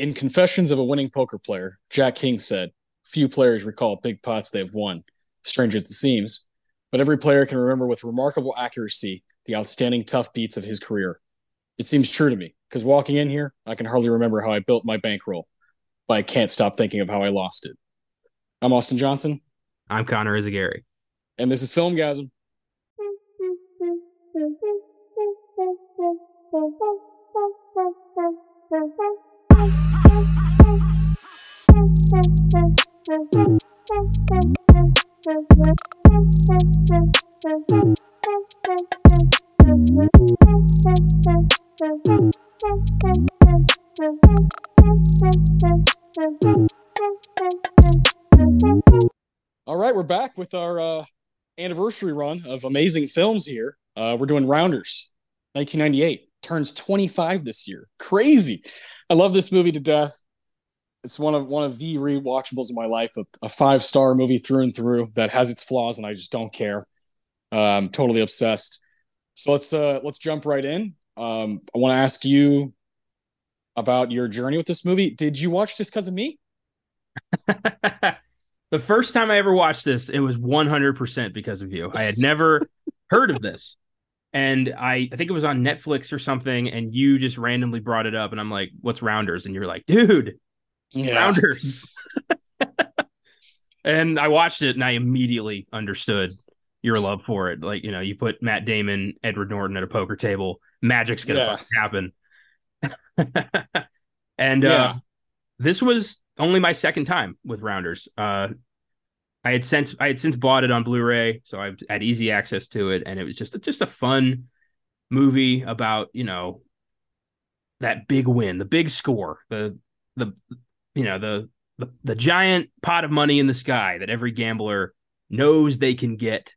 In Confessions of a Winning Poker Player, Jack King said, Few players recall big pots they have won, strange as it seems, but every player can remember with remarkable accuracy the outstanding tough beats of his career. It seems true to me because walking in here, I can hardly remember how I built my bankroll, but I can't stop thinking of how I lost it. I'm Austin Johnson. I'm Connor Eyzaguirre. And this is Filmgazm. All right, we're back with our uh, anniversary run of amazing films here. Uh, we're doing Rounders, 1998. Turns 25 this year. Crazy. I love this movie to death. It's one of one of the rewatchables of my life. A, a five star movie through and through that has its flaws, and I just don't care. I'm totally obsessed. So let's uh, let's jump right in. Um, I want to ask you about your journey with this movie. Did you watch this because of me? the first time I ever watched this, it was 100% because of you. I had never heard of this. And I, I think it was on Netflix or something, and you just randomly brought it up, and I'm like, "What's Rounders?" And you're like, "Dude, yeah. Rounders." and I watched it, and I immediately understood your love for it. Like, you know, you put Matt Damon, Edward Norton at a poker table, magic's gonna yeah. happen. and yeah. uh, this was only my second time with Rounders. Uh, I had since I had since bought it on Blu-ray, so I had easy access to it, and it was just a, just a fun movie about you know that big win, the big score, the the you know the the, the giant pot of money in the sky that every gambler knows they can get.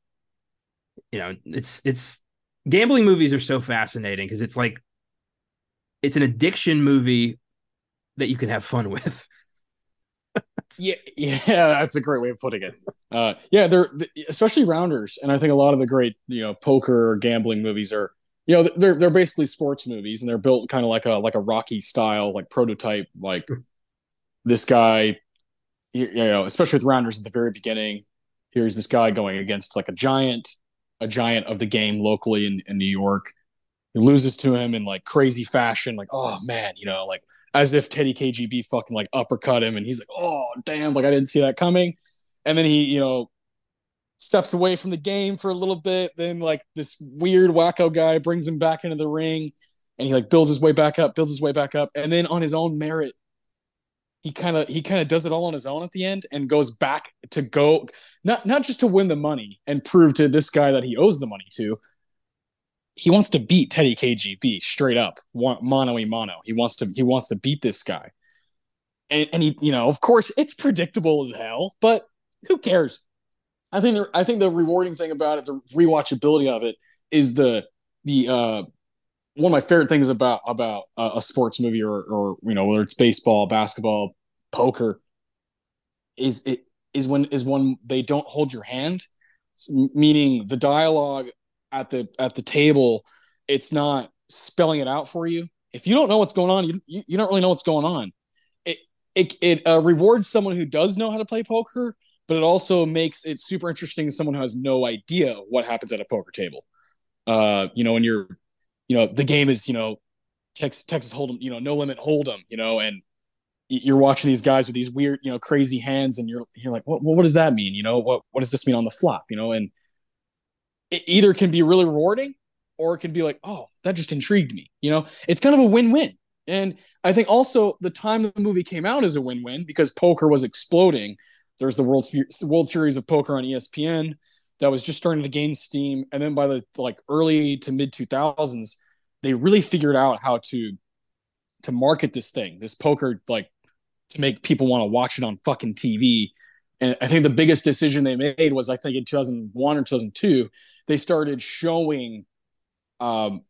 You know, it's it's gambling movies are so fascinating because it's like it's an addiction movie that you can have fun with. yeah, yeah, that's a great way of putting it. Uh, yeah, they're especially rounders, and I think a lot of the great you know poker or gambling movies are you know they're they're basically sports movies, and they're built kind of like a like a Rocky style like prototype. Like this guy, you know, especially with rounders at the very beginning. Here's this guy going against like a giant, a giant of the game locally in, in New York. He loses to him in like crazy fashion, like oh man, you know, like as if Teddy KGB fucking like uppercut him, and he's like, "Oh damn!" Like I didn't see that coming. And then he, you know, steps away from the game for a little bit. Then like this weird wacko guy brings him back into the ring, and he like builds his way back up, builds his way back up, and then on his own merit, he kind of he kind of does it all on his own at the end and goes back to go not not just to win the money and prove to this guy that he owes the money to, he wants to beat Teddy KGB straight up, mono a mano. He wants to he wants to beat this guy, and and he you know of course it's predictable as hell, but who cares? I think the I think the rewarding thing about it, the rewatchability of it, is the the uh one of my favorite things about about a, sports movie or or you know whether it's baseball, basketball, poker, is it is when is when they don't hold your hand, meaning the dialogue at the at the table, it's not spelling it out for you. If you don't know what's going on, you you, don't really know what's going on. It it it uh, rewards someone who does know how to play poker, but it also makes it super interesting to someone who has no idea what happens at a poker table. Uh, you know, when you're, you know, the game is you know, Texas Texas Hold'em, you know, no limit Hold'em, you know, and you're watching these guys with these weird, you know, crazy hands, and you're you're like, what what does that mean? You know, what what does this mean on the flop? You know, and it either can be really rewarding or it can be like, oh, that just intrigued me. You know, it's kind of a win-win. And I think also the time the movie came out is a win-win because poker was exploding. There's the World World Series of Poker on ESPN that was just starting to gain steam, and then by the like early to mid 2000s, they really figured out how to to market this thing, this poker, like to make people want to watch it on fucking TV and I think the biggest decision they made was I think in 2001 or 2002 they started showing. Um,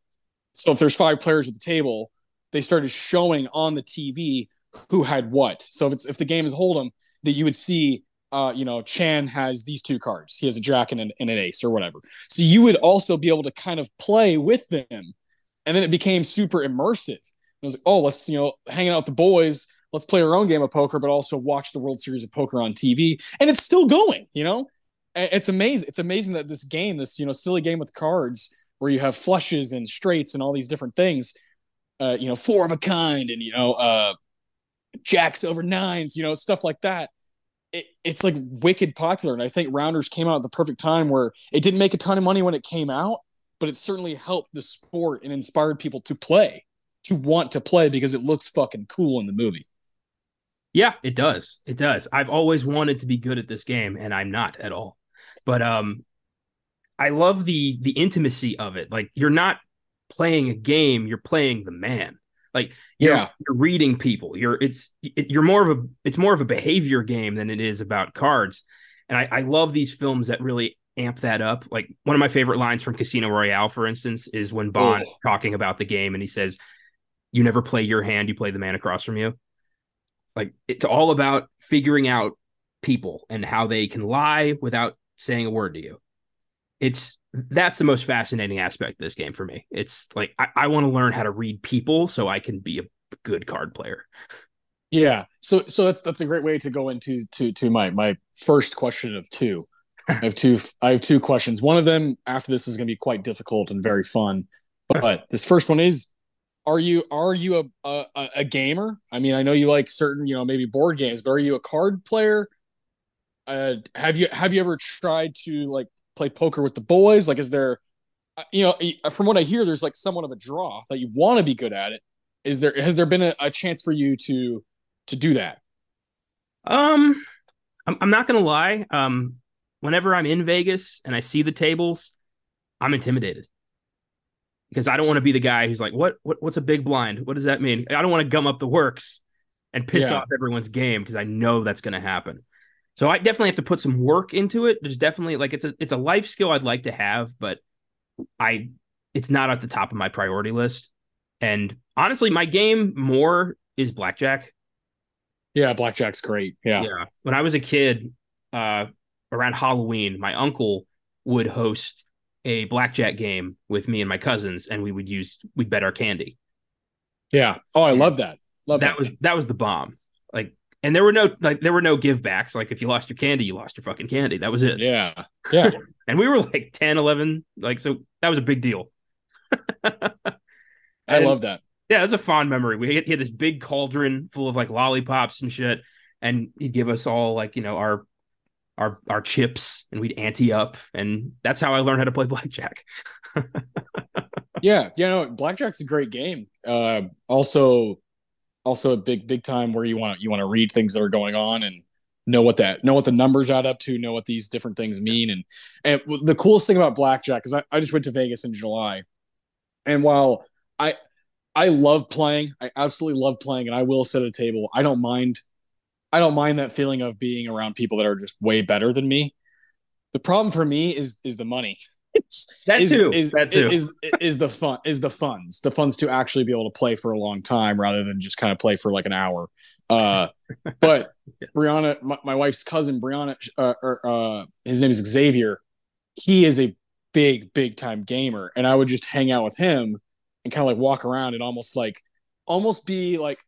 so if there's five players at the table, they started showing on the TV who had what. So if it's if the game is hold'em, that you would see, uh, you know, Chan has these two cards. He has a jack and an, and an ace or whatever. So you would also be able to kind of play with them, and then it became super immersive. It was like, oh, let's you know, hanging out with the boys let's play our own game of poker, but also watch the World Series of Poker on TV, and it's still going. You know, it's amazing. It's amazing that this game, this you know silly game with cards, where you have flushes and straights and all these different things, uh, you know, four of a kind, and you know, uh, jacks over nines, you know, stuff like that. It, it's like wicked popular, and I think Rounders came out at the perfect time where it didn't make a ton of money when it came out, but it certainly helped the sport and inspired people to play, to want to play because it looks fucking cool in the movie. Yeah, it does. It does. I've always wanted to be good at this game, and I'm not at all. But um, I love the the intimacy of it. Like you're not playing a game, you're playing the man. Like you're, yeah, you're reading people. You're it's it, you're more of a it's more of a behavior game than it is about cards. And I, I love these films that really amp that up. Like one of my favorite lines from Casino Royale, for instance, is when Bond is talking about the game and he says, "You never play your hand, you play the man across from you." Like it's all about figuring out people and how they can lie without saying a word to you. It's that's the most fascinating aspect of this game for me. It's like I, I want to learn how to read people so I can be a good card player. Yeah. So so that's that's a great way to go into to to my my first question of two. I have two I have two questions. One of them after this is going to be quite difficult and very fun. But this first one is are you are you a, a a gamer? I mean, I know you like certain, you know, maybe board games, but are you a card player? Uh, have you have you ever tried to like play poker with the boys? Like, is there, uh, you know, from what I hear, there's like somewhat of a draw that you want to be good at it. Is there has there been a, a chance for you to to do that? Um, I'm, I'm not gonna lie. Um, whenever I'm in Vegas and I see the tables, I'm intimidated because I don't want to be the guy who's like, what, what what's a big blind? What does that mean? I don't want to gum up the works and piss yeah. off everyone's game because I know that's going to happen. So I definitely have to put some work into it. There's definitely like it's a it's a life skill I'd like to have, but I it's not at the top of my priority list. And honestly, my game more is blackjack. Yeah, blackjack's great. Yeah. Yeah. When I was a kid, uh around Halloween, my uncle would host a blackjack game with me and my cousins, and we would use we'd bet our candy. Yeah. Oh, I love that. Love that. That was that was the bomb. Like, and there were no like there were no give backs. Like if you lost your candy, you lost your fucking candy. That was it. Yeah. Yeah. and we were like 10, 11. Like, so that was a big deal. I love that. Yeah, it's a fond memory. We had, he had this big cauldron full of like lollipops and shit, and he'd give us all like you know our our our chips and we'd ante up and that's how I learned how to play blackjack. yeah, you know, blackjack's a great game. Uh, also also a big big time where you want you want to read things that are going on and know what that know what the numbers add up to, know what these different things mean and and the coolest thing about blackjack is I, I just went to Vegas in July. And while I I love playing, I absolutely love playing and I will sit at a table. I don't mind I don't mind that feeling of being around people that are just way better than me. The problem for me is is the money. that is, too. Is, that too. Is, is, is the fun is the funds the funds to actually be able to play for a long time rather than just kind of play for like an hour. Uh, but Brianna, my, my, wife's cousin Brianna, uh, or, uh, his name is Xavier. He is a big big time gamer, and I would just hang out with him and kind of like walk around and almost like almost be like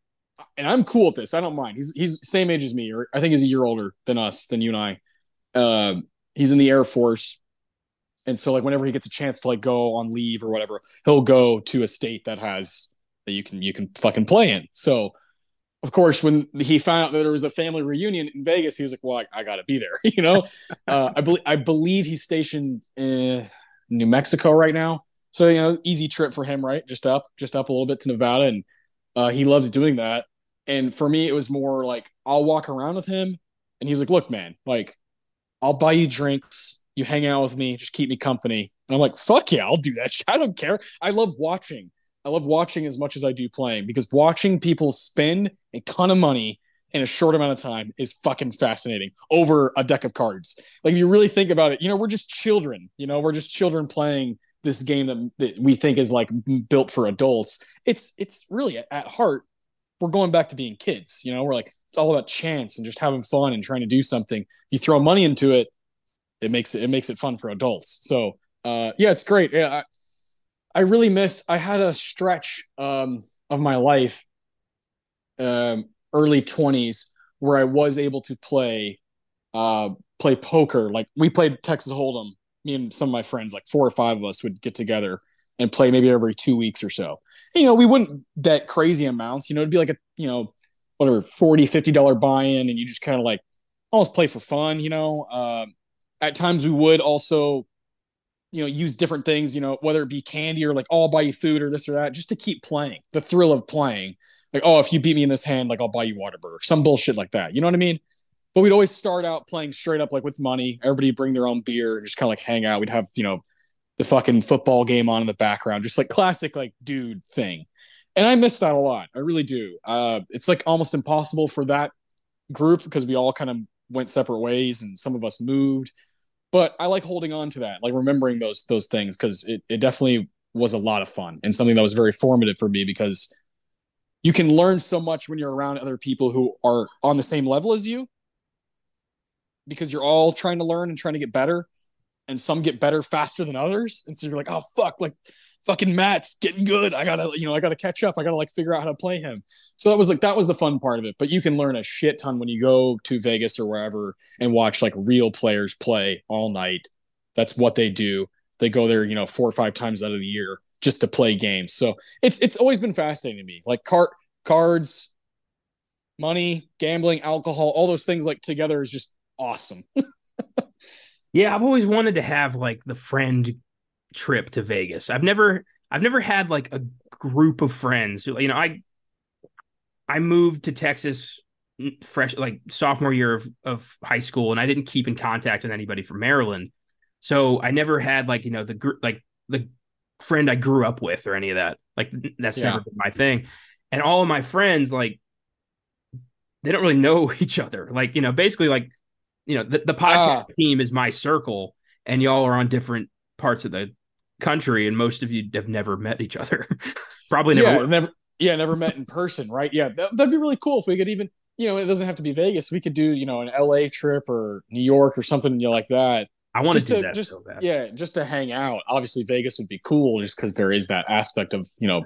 and I'm cool with this. I don't mind. He's he's same age as me, or I think he's a year older than us, than you and I. Um, he's in the Air Force, and so like whenever he gets a chance to like go on leave or whatever, he'll go to a state that has that you can you can fucking play in. So, of course, when he found out that there was a family reunion in Vegas, he was like, "Well, I, I got to be there," you know. uh, I believe I believe he's stationed in New Mexico right now, so you know, easy trip for him, right? Just up, just up a little bit to Nevada and uh, he loves doing that. And for me, it was more like I'll walk around with him and he's like, look, man, like I'll buy you drinks. You hang out with me, just keep me company. And I'm like, fuck yeah, I'll do that. I don't care. I love watching. I love watching as much as I do playing because watching people spend a ton of money in a short amount of time is fucking fascinating over a deck of cards. Like if you really think about it, you know, we're just children, you know, we're just children playing this game that, that we think is like built for adults. It's it's really at, heart we're going back to being kids. You know, we're like it's all about chance and just having fun and trying to do something. You throw money into it, it makes it it makes it fun for adults. So uh, yeah, it's great. Yeah, I, I really miss. I had a stretch um, of my life um, early 20s where I was able to play uh play poker. Like we played Texas Hold'em. Me and some of my friends, like four or five of us, would get together and play maybe every two weeks or so. You know, we wouldn't bet crazy amounts. You know, it'd be like a you know whatever 40 50 dollar buy-in and you just kind of like almost play for fun you know uh, at times we would also you know use different things you know whether it be candy or like oh, i'll buy you food or this or that just to keep playing the thrill of playing like oh if you beat me in this hand like i'll buy you Whataburger some bullshit like that you know what i mean but we'd always start out playing straight up like with money everybody bring their own beer just kind of like hang out we'd have you know the fucking football game on in the background just like classic like dude thing and I miss that a lot. I really do. Uh, it's like almost impossible for that group because we all kind of went separate ways and some of us moved. But I like holding on to that, like remembering those those things because it, it definitely was a lot of fun and something that was very formative for me because you can learn so much when you're around other people who are on the same level as you because you're all trying to learn and trying to get better and some get better faster than others and so you're like oh fuck like fucking Matt's getting good. I gotta, you know, I gotta catch up. I gotta like figure out how to play him. So that was like that was the fun part of it. But you can learn a shit ton when you go to Vegas or wherever and watch like real players play all night. That's what they do. They go there, you know, four or five times out of the year just to play games. So it's it's always been fascinating to me. Like cart cards, money, gambling, alcohol, all those things like together is just awesome. yeah, I've always wanted to have like the friend trip to Vegas. I've never I've never had like a group of friends who you know I I moved to Texas fresh like sophomore year of, of high school and I didn't keep in contact with anybody from Maryland. So I never had like you know the group like the friend I grew up with or any of that. Like that's yeah. never been my thing. And all of my friends like they don't really know each other. Like, you know, basically like you know, the, the podcast uh, team is my circle and y'all are on different parts of the country, and most of you have never met each other. Probably never, yeah, never, yeah, never met in person, right? Yeah, that, would be really cool if we could even, you know, it doesn't have to be Vegas. We could do, you know, an LA trip or New York or something you know, like that. I want just to do that just, so bad. Yeah, just to hang out. Obviously, Vegas would be cool just because there is that aspect of, you know,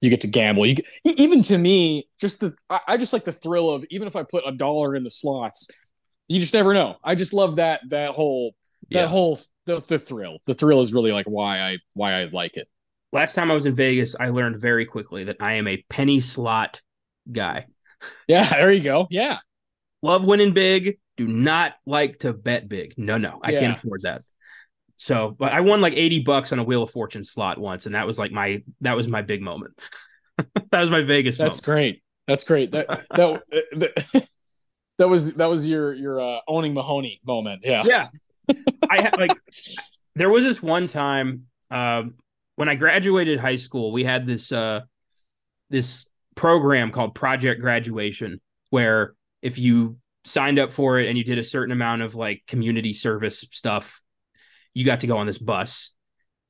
you get to gamble. You even to me, just the I, I just like the thrill of even if I put a dollar in the slots, you just never know. I just love that that whole that yeah. whole the, the thrill. The thrill is really like why I why I like it. Last time I was in Vegas, I learned very quickly that I am a penny slot guy. Yeah, there you go. Yeah. Love winning big. Do not like to bet big. No, no, I yeah. can't afford that. So, but I won like 80 bucks on a Wheel of Fortune slot once, and that was like my that was my big moment. that was my Vegas. That's moment. great. That's great. That that, that that was that was your your uh, owning Mahoney moment. Yeah. Yeah. I had like there was this one time uh, when I graduated high school, we had this uh, this program called Project Graduation, where if you signed up for it and you did a certain amount of like community service stuff, you got to go on this bus.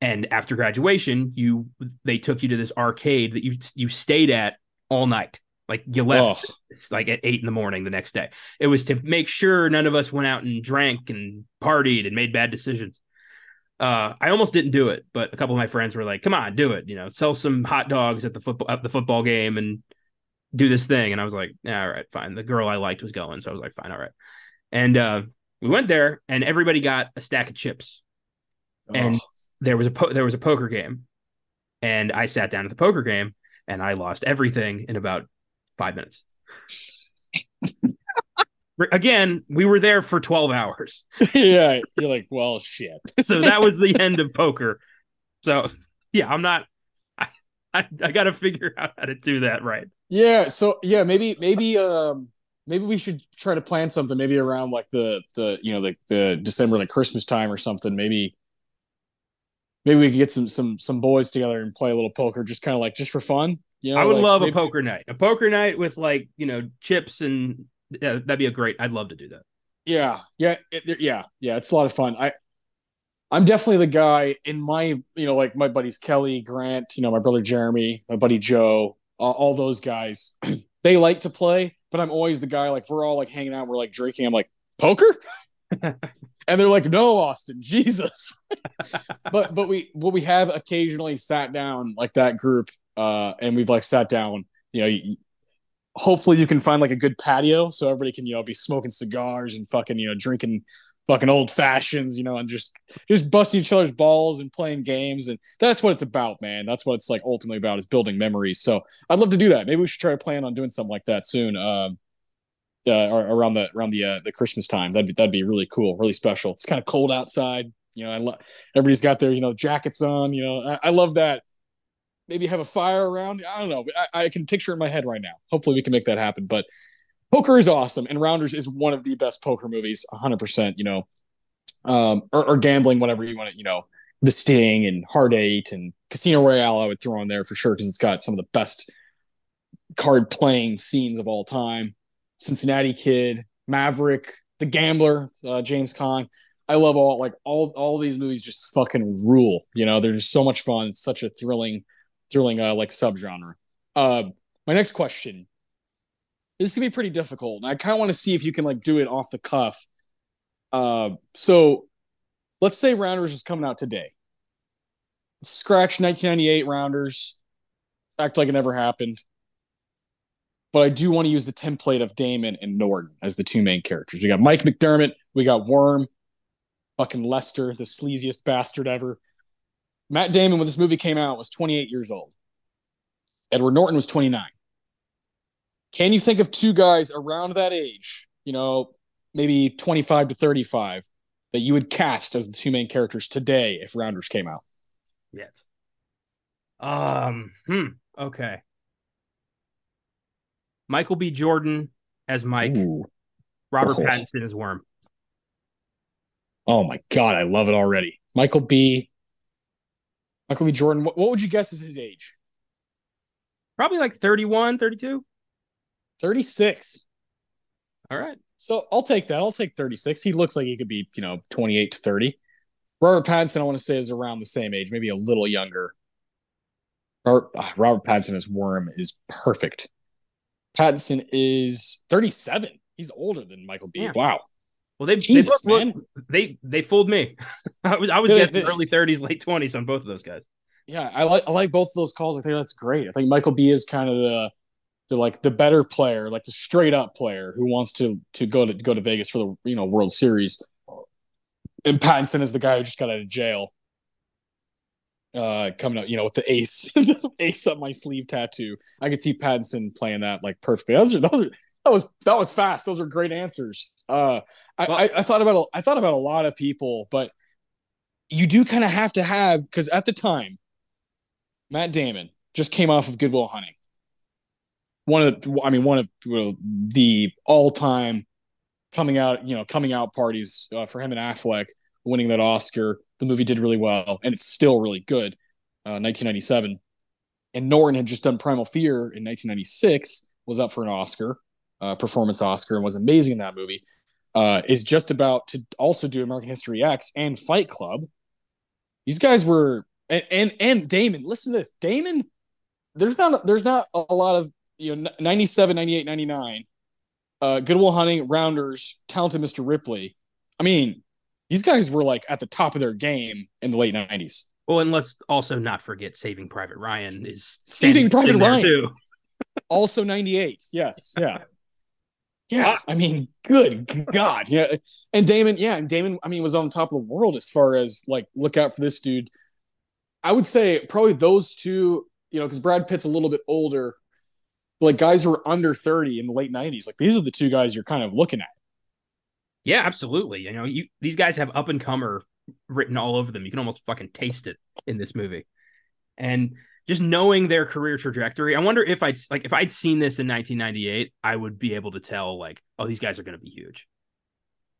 And after graduation, you they took you to this arcade that you you stayed at all night. Like you left oh. like at eight in the morning the next day. It was to make sure none of us went out and drank and partied and made bad decisions. Uh, I almost didn't do it, but a couple of my friends were like, "Come on, do it! You know, sell some hot dogs at the football at the football game and do this thing." And I was like, "All right, fine." The girl I liked was going, so I was like, "Fine, all right." And uh, we went there, and everybody got a stack of chips, oh. and there was a po- there was a poker game, and I sat down at the poker game, and I lost everything in about five minutes. Again, we were there for 12 hours. yeah. You're like, well, shit. so that was the end of poker. So, yeah, I'm not, I, I, I got to figure out how to do that right. Yeah. So, yeah, maybe, maybe, um, maybe we should try to plan something maybe around like the, the, you know, the, the December, like Christmas time or something. Maybe, maybe we could get some, some, some boys together and play a little poker, just kind of like, just for fun. You know, I would like love maybe... a poker night. A poker night with like you know chips and yeah, that'd be a great. I'd love to do that. Yeah, yeah, it, yeah, yeah. It's a lot of fun. I, I'm definitely the guy in my you know like my buddies Kelly Grant, you know my brother Jeremy, my buddy Joe, all, all those guys. they like to play, but I'm always the guy like we're all like hanging out, we're like drinking. I'm like poker. and they're like, "No, Austin, Jesus." but but we what we have occasionally sat down like that group uh, and we've like sat down, you know, hopefully you can find like a good patio so everybody can you know be smoking cigars and fucking you know drinking fucking old fashions, you know, and just just busting each other's balls and playing games, and that's what it's about, man. That's what it's like ultimately about is building memories. So I'd love to do that. Maybe we should try to plan on doing something like that soon. Um, uh, around the around the uh, the Christmas time. That'd be that'd be really cool, really special. It's kind of cold outside. You know, I love everybody's got their you know jackets on. You know, I, I love that. Maybe have a fire around. I don't know. I, I can picture it in my head right now. Hopefully, we can make that happen. But poker is awesome, and Rounders is one of the best poker movies, 100. percent You know, um, or, or, gambling, whatever you want to, you know, The Sting and Hard Eight and Casino Royale. I would throw in there for sure because it's got some of the best card playing scenes of all time. Cincinnati Kid, Maverick, The Gambler, uh, James Caan. I love all like all all these movies just fucking rule. You know, they're just so much fun. It's such a thrilling, thrilling uh, like subgenre. Uh, my next question this can be pretty difficult. And I kind of want to see if you can like do it off the cuff. Uh, so let's say Rounders was coming out today. Scratch 1998 Rounders, act like it never happened. But I do want to use the template of Damon and Norton as the two main characters. We got Mike McDermott, we got Worm, fucking Lester, the sleaziest bastard ever. Matt Damon, when this movie came out, was 28 years old. Edward Norton was 29. Can you think of two guys around that age, you know, maybe 25 to 35, that you would cast as the two main characters today if Rounders came out? Yes. Um, hmm, okay. Michael B. Jordan as Mike, Ooh. Robert. Pattinson as Worm. Oh my god, I love it already. Michael B. Michael B. Jordan. What, what would you guess is his age? Probably like 31, 32. 36. All right. So I'll take that. I'll take 36. He looks like he could be, you know, 28 to 30. Robert Pattinson, I want to say, is around the same age, maybe a little younger. Robert, uh, Robert Pattinson as Worm is perfect. Pattinson is 37. He's older than Michael B. Yeah. Wow. Well, they Jesus, they, man. they they fooled me. I was I was guessing early 30s, late 20s on both of those guys. Yeah, I like I like both of those calls. I think that's great. I think Michael B is kind of the the like the better player, like the straight up player who wants to to go to go to Vegas for the you know World Series. And Pattinson is the guy who just got out of jail. Uh, coming up, you know, with the ace, ace up my sleeve tattoo. I could see Pattinson playing that like perfectly. Those are, those are, that was that was fast. Those are great answers. Uh, I, well, I, I thought about a, I thought about a lot of people, but you do kind of have to have because at the time, Matt Damon just came off of Good Will Hunting one of the, I mean, one of the all-time coming out, you know, coming out parties uh, for him and Affleck winning that Oscar. The movie did really well, and it's still really good. Uh, 1997, and Norton had just done Primal Fear in 1996, was up for an Oscar, uh, performance Oscar, and was amazing in that movie. Uh, is just about to also do American History X and Fight Club. These guys were and and, and Damon. Listen to this, Damon. There's not there's not a lot of you know 97 98 99 uh Good Will Hunting rounders talented mr ripley i mean these guys were like at the top of their game in the late 90s well and let's also not forget saving private ryan is saving private ryan too. also 98 yes yeah yeah ah. i mean good god. Yeah and damon yeah and damon i mean was on top of the world as far as like look out for this dude. I would say probably those two you know because brad pitt's a little bit older like guys who are under 30 in the late 90s like these are the two guys you're kind of looking at. Yeah absolutely. You know you these guys have up and comer written all over them. You can almost fucking taste it in this movie. And just knowing their career trajectory i wonder if i'd like if i'd seen this in 1998 i would be able to tell like oh these guys are going to be huge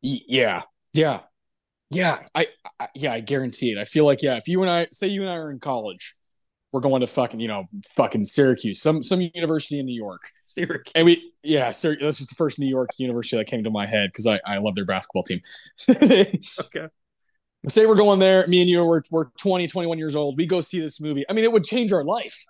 yeah yeah yeah I, I yeah i guarantee it i feel like yeah if you and i say you and i are in college we're going to fucking you know fucking Syracuse, some some university in New York. Syracuse. And we yeah, this is the first New York university that came to my head because I I love their basketball team. okay. Say we're going there, me and you we're we're 20, 21 years old. We go see this movie. I mean, it would change our life.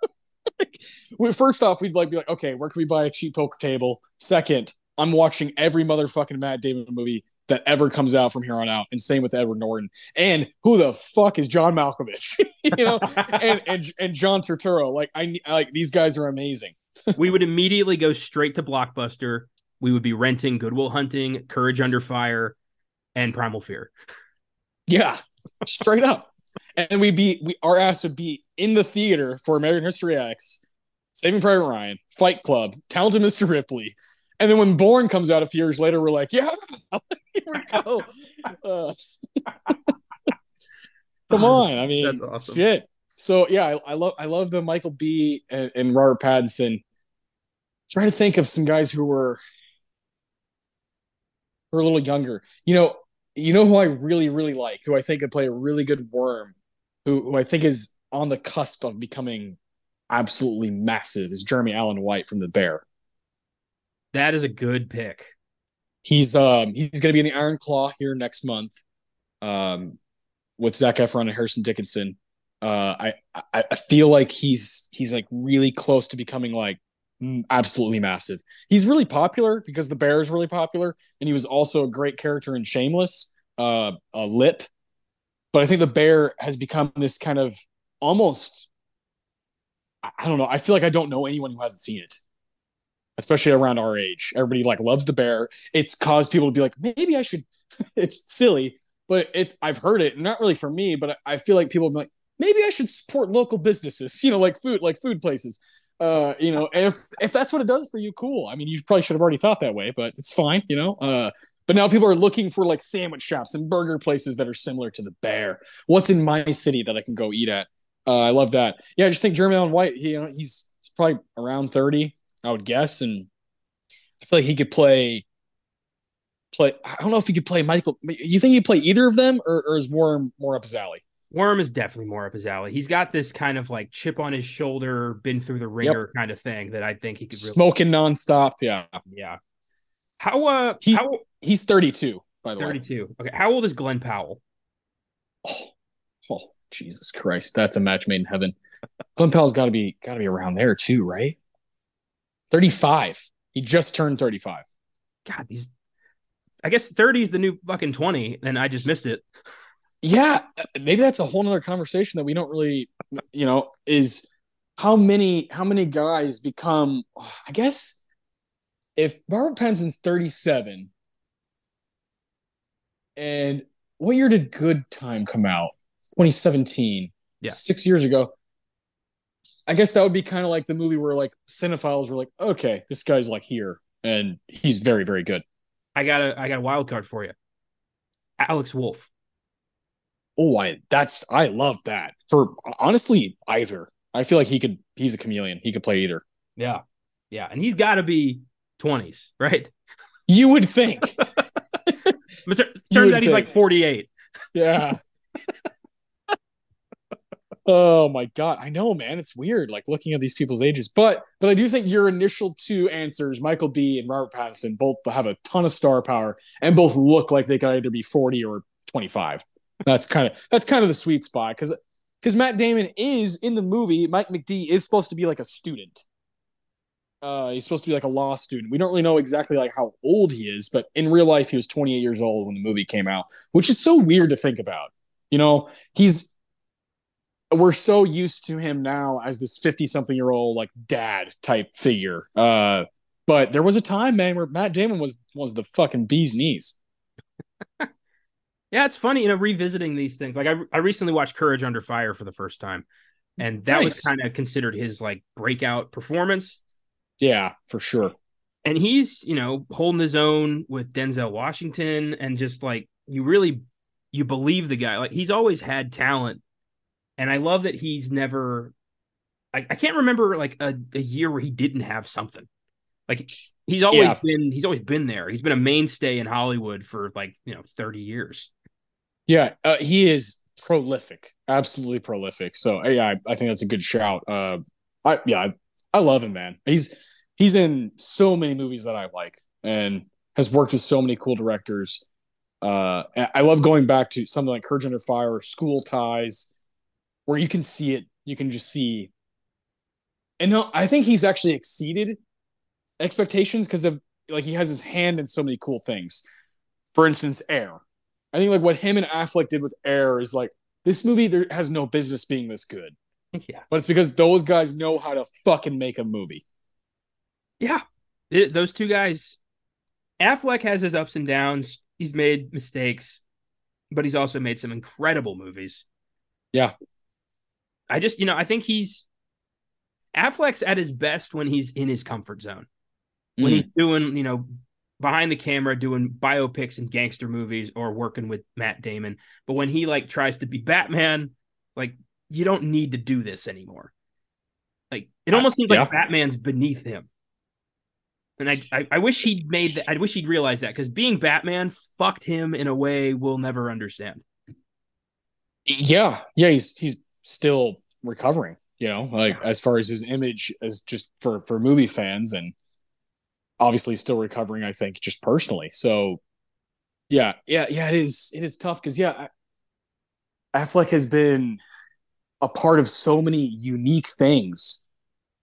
we, first off, we'd like be like, okay, where can we buy a cheap poker table? Second, I'm watching every motherfucking Matt Damon movie that ever comes out from here on out. And same with Edward Norton. And who the fuck is John Malkovich? you know, and, and and John Turturro. Like I like these guys are amazing. we would immediately go straight to Blockbuster. We would be renting Good Will Hunting, Courage Under Fire, and Primal Fear. Yeah, straight up. And we'd be we our ass would be in the theater for American History X, Saving Private Ryan, Fight Club, Talented Mr. Ripley, and then when Bourne comes out a few years later, we're like, yeah, here we go. Uh, come on, I mean, awesome. shit. So yeah, I, I, love I love the Michael B and, and Robert Pattinson. Try to think of some guys who were who are a little younger. You know, you know who I really really like, who I think could play a really good worm, who who I think is on the cusp of becoming absolutely massive is Jeremy Allen White from The Bear. That is a good pick. He's um he's going to be in the Iron Claw here next month, um, with Zac Efron and Harrison Dickinson. Uh, I, I I feel like he's he's like really close to becoming like absolutely massive. He's really popular because the bear is really popular, and he was also a great character in Shameless, uh, a lip. But I think the bear has become this kind of almost I don't know. I feel like I don't know anyone who hasn't seen it especially around our age. Everybody like loves the bear. It's caused people to be like, maybe I should. it's silly, but it's I've heard it. Not really for me, but I feel like people be like, maybe I should support local businesses. You know, like food, like food places. Uh, you know, if if that's what it does for you, cool. I mean, you probably should have already thought that way, but it's fine. You know. Uh, but now people are looking for like sandwich shops and burger places that are similar to the bear. What's in my city that I can go eat at? Uh, I love that. Yeah, I just think Jeremy Allen White. He, you know, he's probably around thirty. I would guess, and I feel like he could play. Play. I don't know if he could play Michael. You think he'd play either of them, or, or is Worm more up his alley? Worm is definitely more up his alley. He's got this kind of like chip on his shoulder, been through the wringer yep. kind of thing that I think he could really smoking nonstop. Yeah, yeah. How uh he, how he's thirty two by the 32. way. Thirty two. Okay, how old is Glen Powell? Oh, oh Jesus Christ, that's a match made in heaven. Glen Powell's got to be got to be around there too, right? 35. He just turned 35. God, these I guess 30 is the new fucking 20, and I just missed it. Yeah, maybe that's a whole nother conversation that we don't really, you know, is how many how many guys become I guess if Robert Pattinson's 37 and what year did Good Time come out? 2017. Yeah. Six years ago. I guess that would be kind of like the movie where like cinephiles were like, okay, this guy's like here and he's very, very good. I got a I got a wild card for you. Alex Wolff. Oh, I that's I love that. For honestly, either. I feel like he could he's a chameleon. He could play either. Yeah. Yeah. And he's gotta be 20s, right? You would think. but turns out he's like 48. Yeah. Oh my god, I know, man. It's weird, like looking at these people's ages. But but I do think your initial two answers, Michael B. and Robert Pattinson, both have a ton of star power and both look like they could either be 40 or 25. That's kind of that's kind of the sweet spot because because Matt Damon is in the movie. Mike McD is supposed to be like a student. Uh, he's supposed to be like a law student. We don't really know exactly like how old he is, but in real life, he was 28 years old when the movie came out, which is so weird to think about. You know, he's we're so used to him now as this 50 something year old like dad type figure uh but there was a time man where matt damon was was the fucking bee's knees yeah it's funny you know revisiting these things like i, I recently watched courage under fire for the first time and that nice. was kind of considered his like breakout performance yeah for sure and he's you know holding his own with denzel washington and just like you really you believe the guy like he's always had talent and I love that he's never. I, I can't remember like a, a year where he didn't have something. Like he's always yeah. been he's always been there. He's been a mainstay in Hollywood for like you know thirty years. Yeah, uh, he is prolific, absolutely prolific. So yeah, I, I think that's a good shout. Uh, I yeah, I, I love him, man. He's he's in so many movies that I like and has worked with so many cool directors. Uh, I love going back to something like Courage Under Fire, School Ties, where you can see it, you can just see. And no, I think he's actually exceeded expectations because of like he has his hand in so many cool things. for instance, Air. I think like what him and Affleck did with Air is like this movie there has no business being this good. Yeah. But it's because those guys know how to fucking make a movie. Yeah. It, those two guys Affleck has his ups and downs. He's made mistakes, but he's also made some incredible movies. Yeah. I just, you know, I think he's Affleck's at his best when he's in his comfort zone. When mm. he's doing, you know, behind the camera doing biopics and gangster movies or working with Matt Damon. But when he like tries to be Batman, like you don't need to do this anymore. Like it uh, almost seems yeah. like Batman's beneath him. And I, I, I wish he'd made that. I wish he'd realized that because being Batman fucked him in a way we'll never understand. Yeah, yeah, he's he's still recovering. You know, like yeah. as far as his image as just for for movie fans, and obviously still recovering. I think just personally. So, yeah, yeah, yeah. It is it is tough because yeah, Affleck has been a part of so many unique things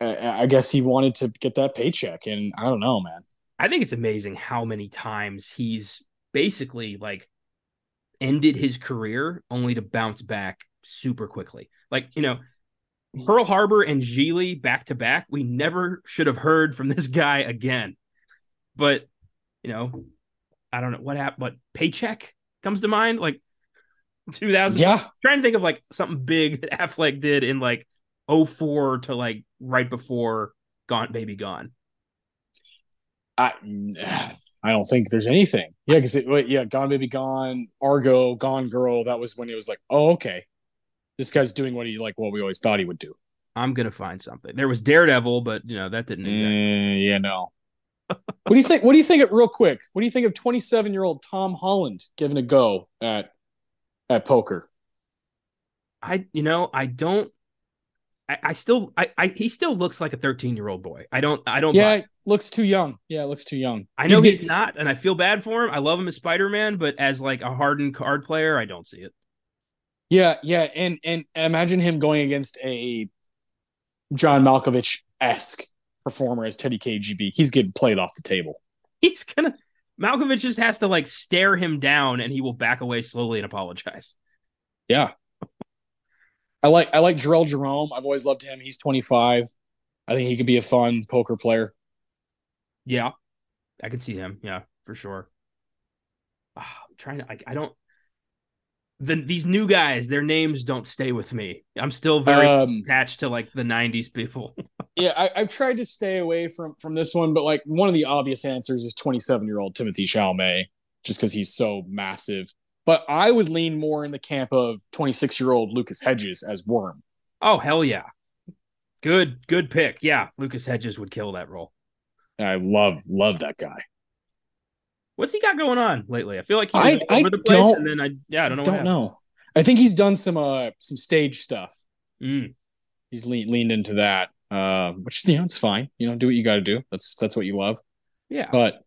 I guess he wanted to get that paycheck, and I don't know, man. I think it's amazing how many times he's basically like ended his career only to bounce back super quickly. Like, you know, Pearl Harbor and Gigli back to back, we never should have heard from this guy again. But, you know, I don't know what happened, what paycheck comes to mind? Like 2000. Yeah. trying to think of like something big that Affleck did in like 04 to like right before Gone Baby Gone? I I don't think there's anything. Yeah, because yeah, Gone Baby Gone, Argo, Gone Girl. That was when it was like, oh okay, this guy's doing what he like what we always thought he would do. I'm gonna find something. There was Daredevil, but you know that didn't. Exactly. Mm, yeah, no. What do you think? What do you think? Of, real quick, what do you think of 27 year old Tom Holland giving a go at at poker? I you know I don't I, I still I, I he still looks like a 13 year old boy. I don't I don't Yeah, looks too young. Yeah, looks too young. I know he's not, and I feel bad for him. I love him as Spider-Man, but as like a hardened card player, I don't see it. Yeah, yeah, and and imagine him going against a John Malkovich esque performer as Teddy KGB. He's getting played off the table. He's gonna Malkovich just has to like stare him down, and he will back away slowly and apologize. Yeah, I like I like Jharrel Jerome. I've always loved him. He's 25. I think he could be a fun poker player. Yeah, I could see him. Yeah, for sure. Oh, I'm trying to like I don't. The, these new guys, their names don't stay with me. I'm still very um, attached to like the '90s people. yeah, I, have tried to stay away from from this one, but like one of the obvious answers is 27 year old Timothée Chalamet, just because he's so massive. But I would lean more in the camp of 26 year old Lucas Hedges as Worm. Oh, hell yeah. Good, good pick. Yeah, Lucas Hedges would kill that role. I love, love that guy. What's he got going on lately? I feel like he's I, over I don't, and then I, yeah, I don't know. I don't know. I think he's done some, uh, some stage stuff. Mm. He's leaned leaned into that, uh, which you know it's fine. You know, do what you got to do. That's that's what you love. Yeah. But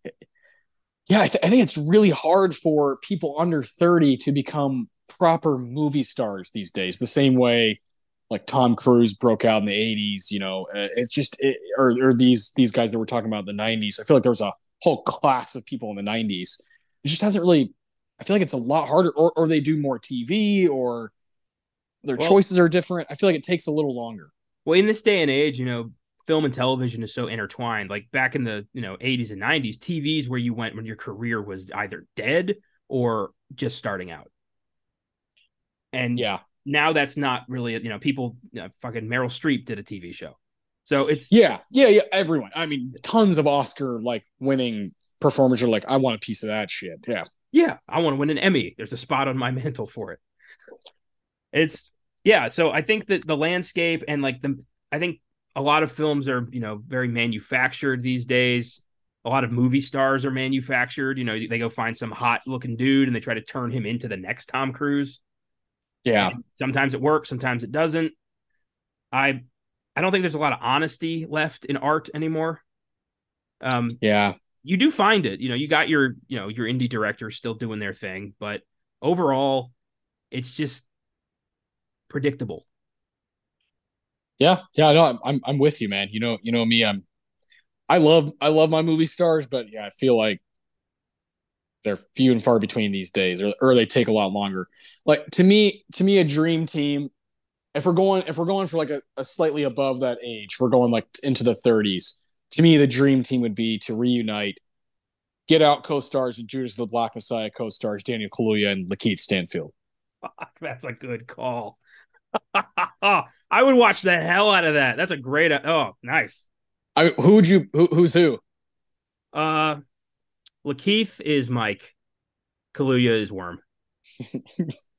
yeah, I, th- I think it's really hard for people under 30 to become proper movie stars these days, the same way like Tom Cruise broke out in the 80s, you know, uh, it's just, it, or, or these, these guys that we're talking about in the 90s. I feel like there was a whole class of people in the 90s. It just hasn't really, I feel like it's a lot harder, or, or they do more TV, or their well, choices are different. I feel like it takes a little longer. Well, in this day and age, you know, film and television is so intertwined. Like back in the you know 80s and 90s, TVs where you went when your career was either dead or just starting out. And yeah, now that's not really you know people you know, fucking Meryl Streep did a TV show. So it's yeah, yeah, yeah. Everyone. I mean, tons of Oscar like winning performers are like, I want a piece of that shit. Yeah, yeah. I want to win an Emmy. There's a spot on my mantle for it. It's yeah. So I think that the landscape and like the I think a lot of films are you know very manufactured these days a lot of movie stars are manufactured you know they go find some hot looking dude and they try to turn him into the next tom cruise yeah and sometimes it works sometimes it doesn't i i don't think there's a lot of honesty left in art anymore um yeah you do find it you know you got your you know your indie directors still doing their thing but overall it's just predictable yeah, yeah, no, I'm I'm with you, man. You know, you know me. I'm I love I love my movie stars, but yeah, I feel like they're few and far between these days, or, or they take a lot longer. Like to me, to me, a dream team. If we're going, if we're going for like a, a slightly above that age, we're going like into the 30s. To me, the dream team would be to reunite, get out co-stars and Judas the Black Messiah co-stars Daniel Kaluuya and Lakeith Stanfield. That's a good call. I would watch the hell out of that. That's a great. Oh, nice. I who would you? Who, who's who? Uh, Lakeith is Mike. Kaluuya is Worm.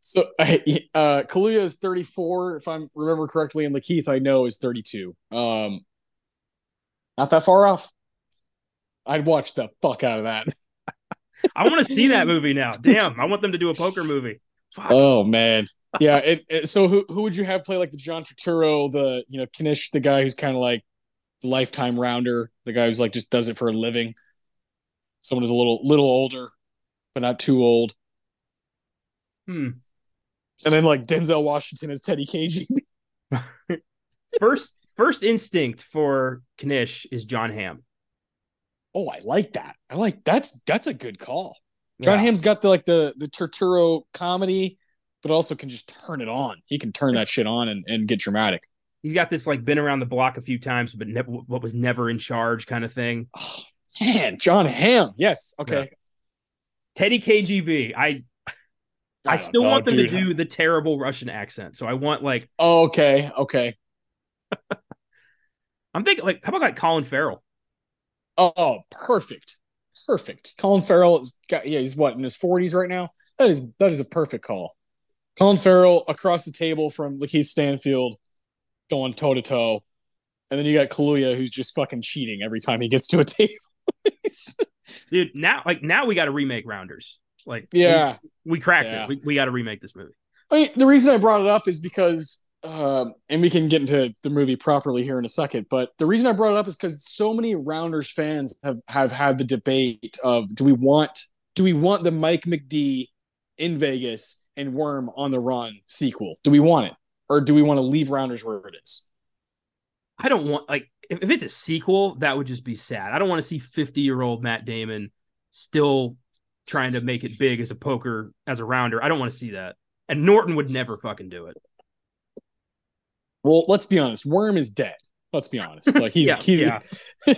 so uh Kaluuya is 34 if I remember correctly and Lakeith I know is 32. Um not that far off. I'd watch the fuck out of that. I want to see that movie now. Damn, I want them to do a poker movie. Fuck. Oh man. Yeah, it, it, so who who would you have play like the John Turturro, the you know, Knish, the guy who's kind of like the lifetime rounder, the guy who's like just does it for a living someone who's a little little older, but not too old. Hmm. And then like Denzel Washington as Teddy KGB. first first instinct for Knish is John Hamm. Oh, I like that. I like that's that's a good call. John yeah. Hamm's got the like the the Turturro comedy, but also can just turn it on. He can turn that shit on and, and get dramatic. He's got this like been around the block a few times, but ne- what was never in charge kind of thing. Oh, Man, John Hamm. Yes. Okay. Yeah. Teddy KGB. I I, I still know, want them dude. to do the terrible Russian accent. So I want like oh, okay, okay. I'm thinking like how about like Colin Farrell? Oh, perfect. Perfect. Colin Farrell is got yeah, he's what in his 40s right now? That is that is a perfect call. Colin Farrell across the table from Lakeith Stanfield going toe to toe. And then you got Kaluuya who's just fucking cheating every time he gets to a table. Dude, now like now we got to remake Rounders. Like yeah, we, we cracked yeah. it. We, we got to remake this movie. I mean, the reason I brought it up is because, um, and we can get into the movie properly here in a second. But the reason I brought it up is because so many Rounders fans have have had the debate of do we want do we want the Mike McD in Vegas and Worm on the Run sequel? Do we want it, or do we want to leave Rounders where it is? I don't want like if, if it's a sequel, that would just be sad. I don't want to see 50 year old Matt Damon still trying to make it big as a poker as a rounder. I don't want to see that. And Norton would never fucking do it. Well, let's be honest. Worm is dead. Let's be honest. Like he's yeah, he's yeah.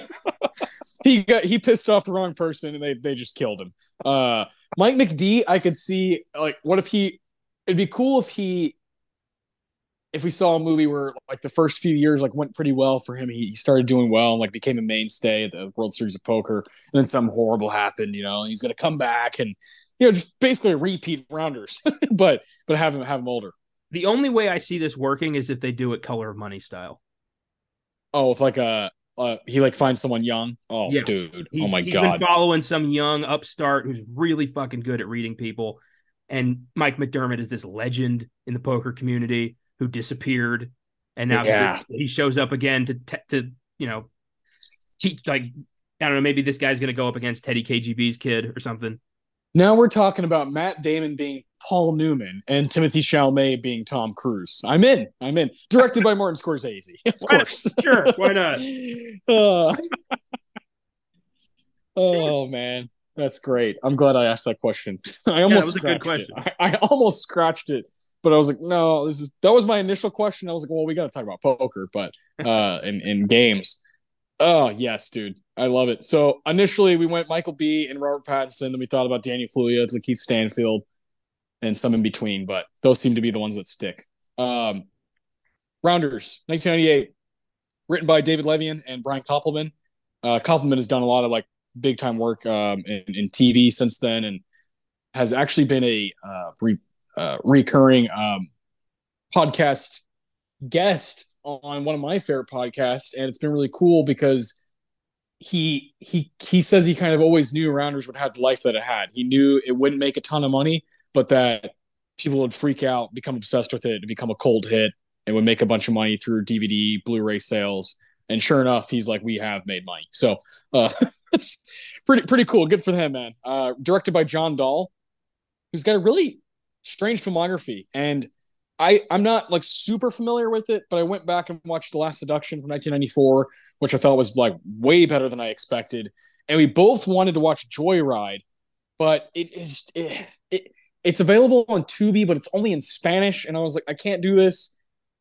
he got he pissed off the wrong person and they they just killed him. Uh Mike McD, I could see like what if he it'd be cool if he if we saw a movie where like the first few years like went pretty well for him, he, he started doing well and like became a mainstay at the World Series of Poker, and then something horrible happened, you know, and he's gonna come back and you know just basically repeat rounders, but but have him have him older. The only way I see this working is if they do it color of money style. Oh, if like a uh, he like finds someone young. Oh, yeah. dude. Oh he's, oh my he's god. Been following some young upstart who's really fucking good at reading people. And Mike McDermott is this legend in the poker community who disappeared, and now yeah. he shows up again to to you know teach like I don't know maybe this guy's going to go up against Teddy KGB's kid or something. Now we're talking about Matt Damon being Paul Newman and Timothy Chalamet being Tom Cruise. I'm in. I'm in. Directed by Martin Scorsese, of course. sure, why not? Uh, oh man, that's great. I'm glad I asked that question. I almost yeah, scratched it. I, I, almost scratched it but I was like, no, this is that was my initial question. I was like, well, we got to talk about poker, but uh, in in games. Oh yes, dude, I love it. So initially we went Michael B. and Robert Pattinson, then we thought about Daniel Kaluuya, Lakeith Stanfield, and some in between, but those seem to be the ones that stick. Um, Rounders, 1998, written by David Levien and Brian Koppelman. Uh, Koppelman has done a lot of like big time work um, in, in TV since then, and has actually been a uh, re- uh, recurring um, podcast guest on one of my favorite podcasts, and it's been really cool because he he he says he kind of always knew Rounders would have the life that it had. He knew it wouldn't make a ton of money, but that people would freak out, become obsessed with it, and become a cold hit, and would make a bunch of money through DVD, Blu-ray sales. And sure enough, he's like, "We have made money." So uh, it's pretty pretty cool. Good for him, man. Uh, directed by John Dahl, who's got a really strange filmography. And I, I'm not like super familiar with it, but I went back and watched The Last Seduction from 1994, which I thought was like way better than I expected. And we both wanted to watch Joyride, but it is it, it, it's available on Tubi, but it's only in Spanish. And I was like, I can't do this.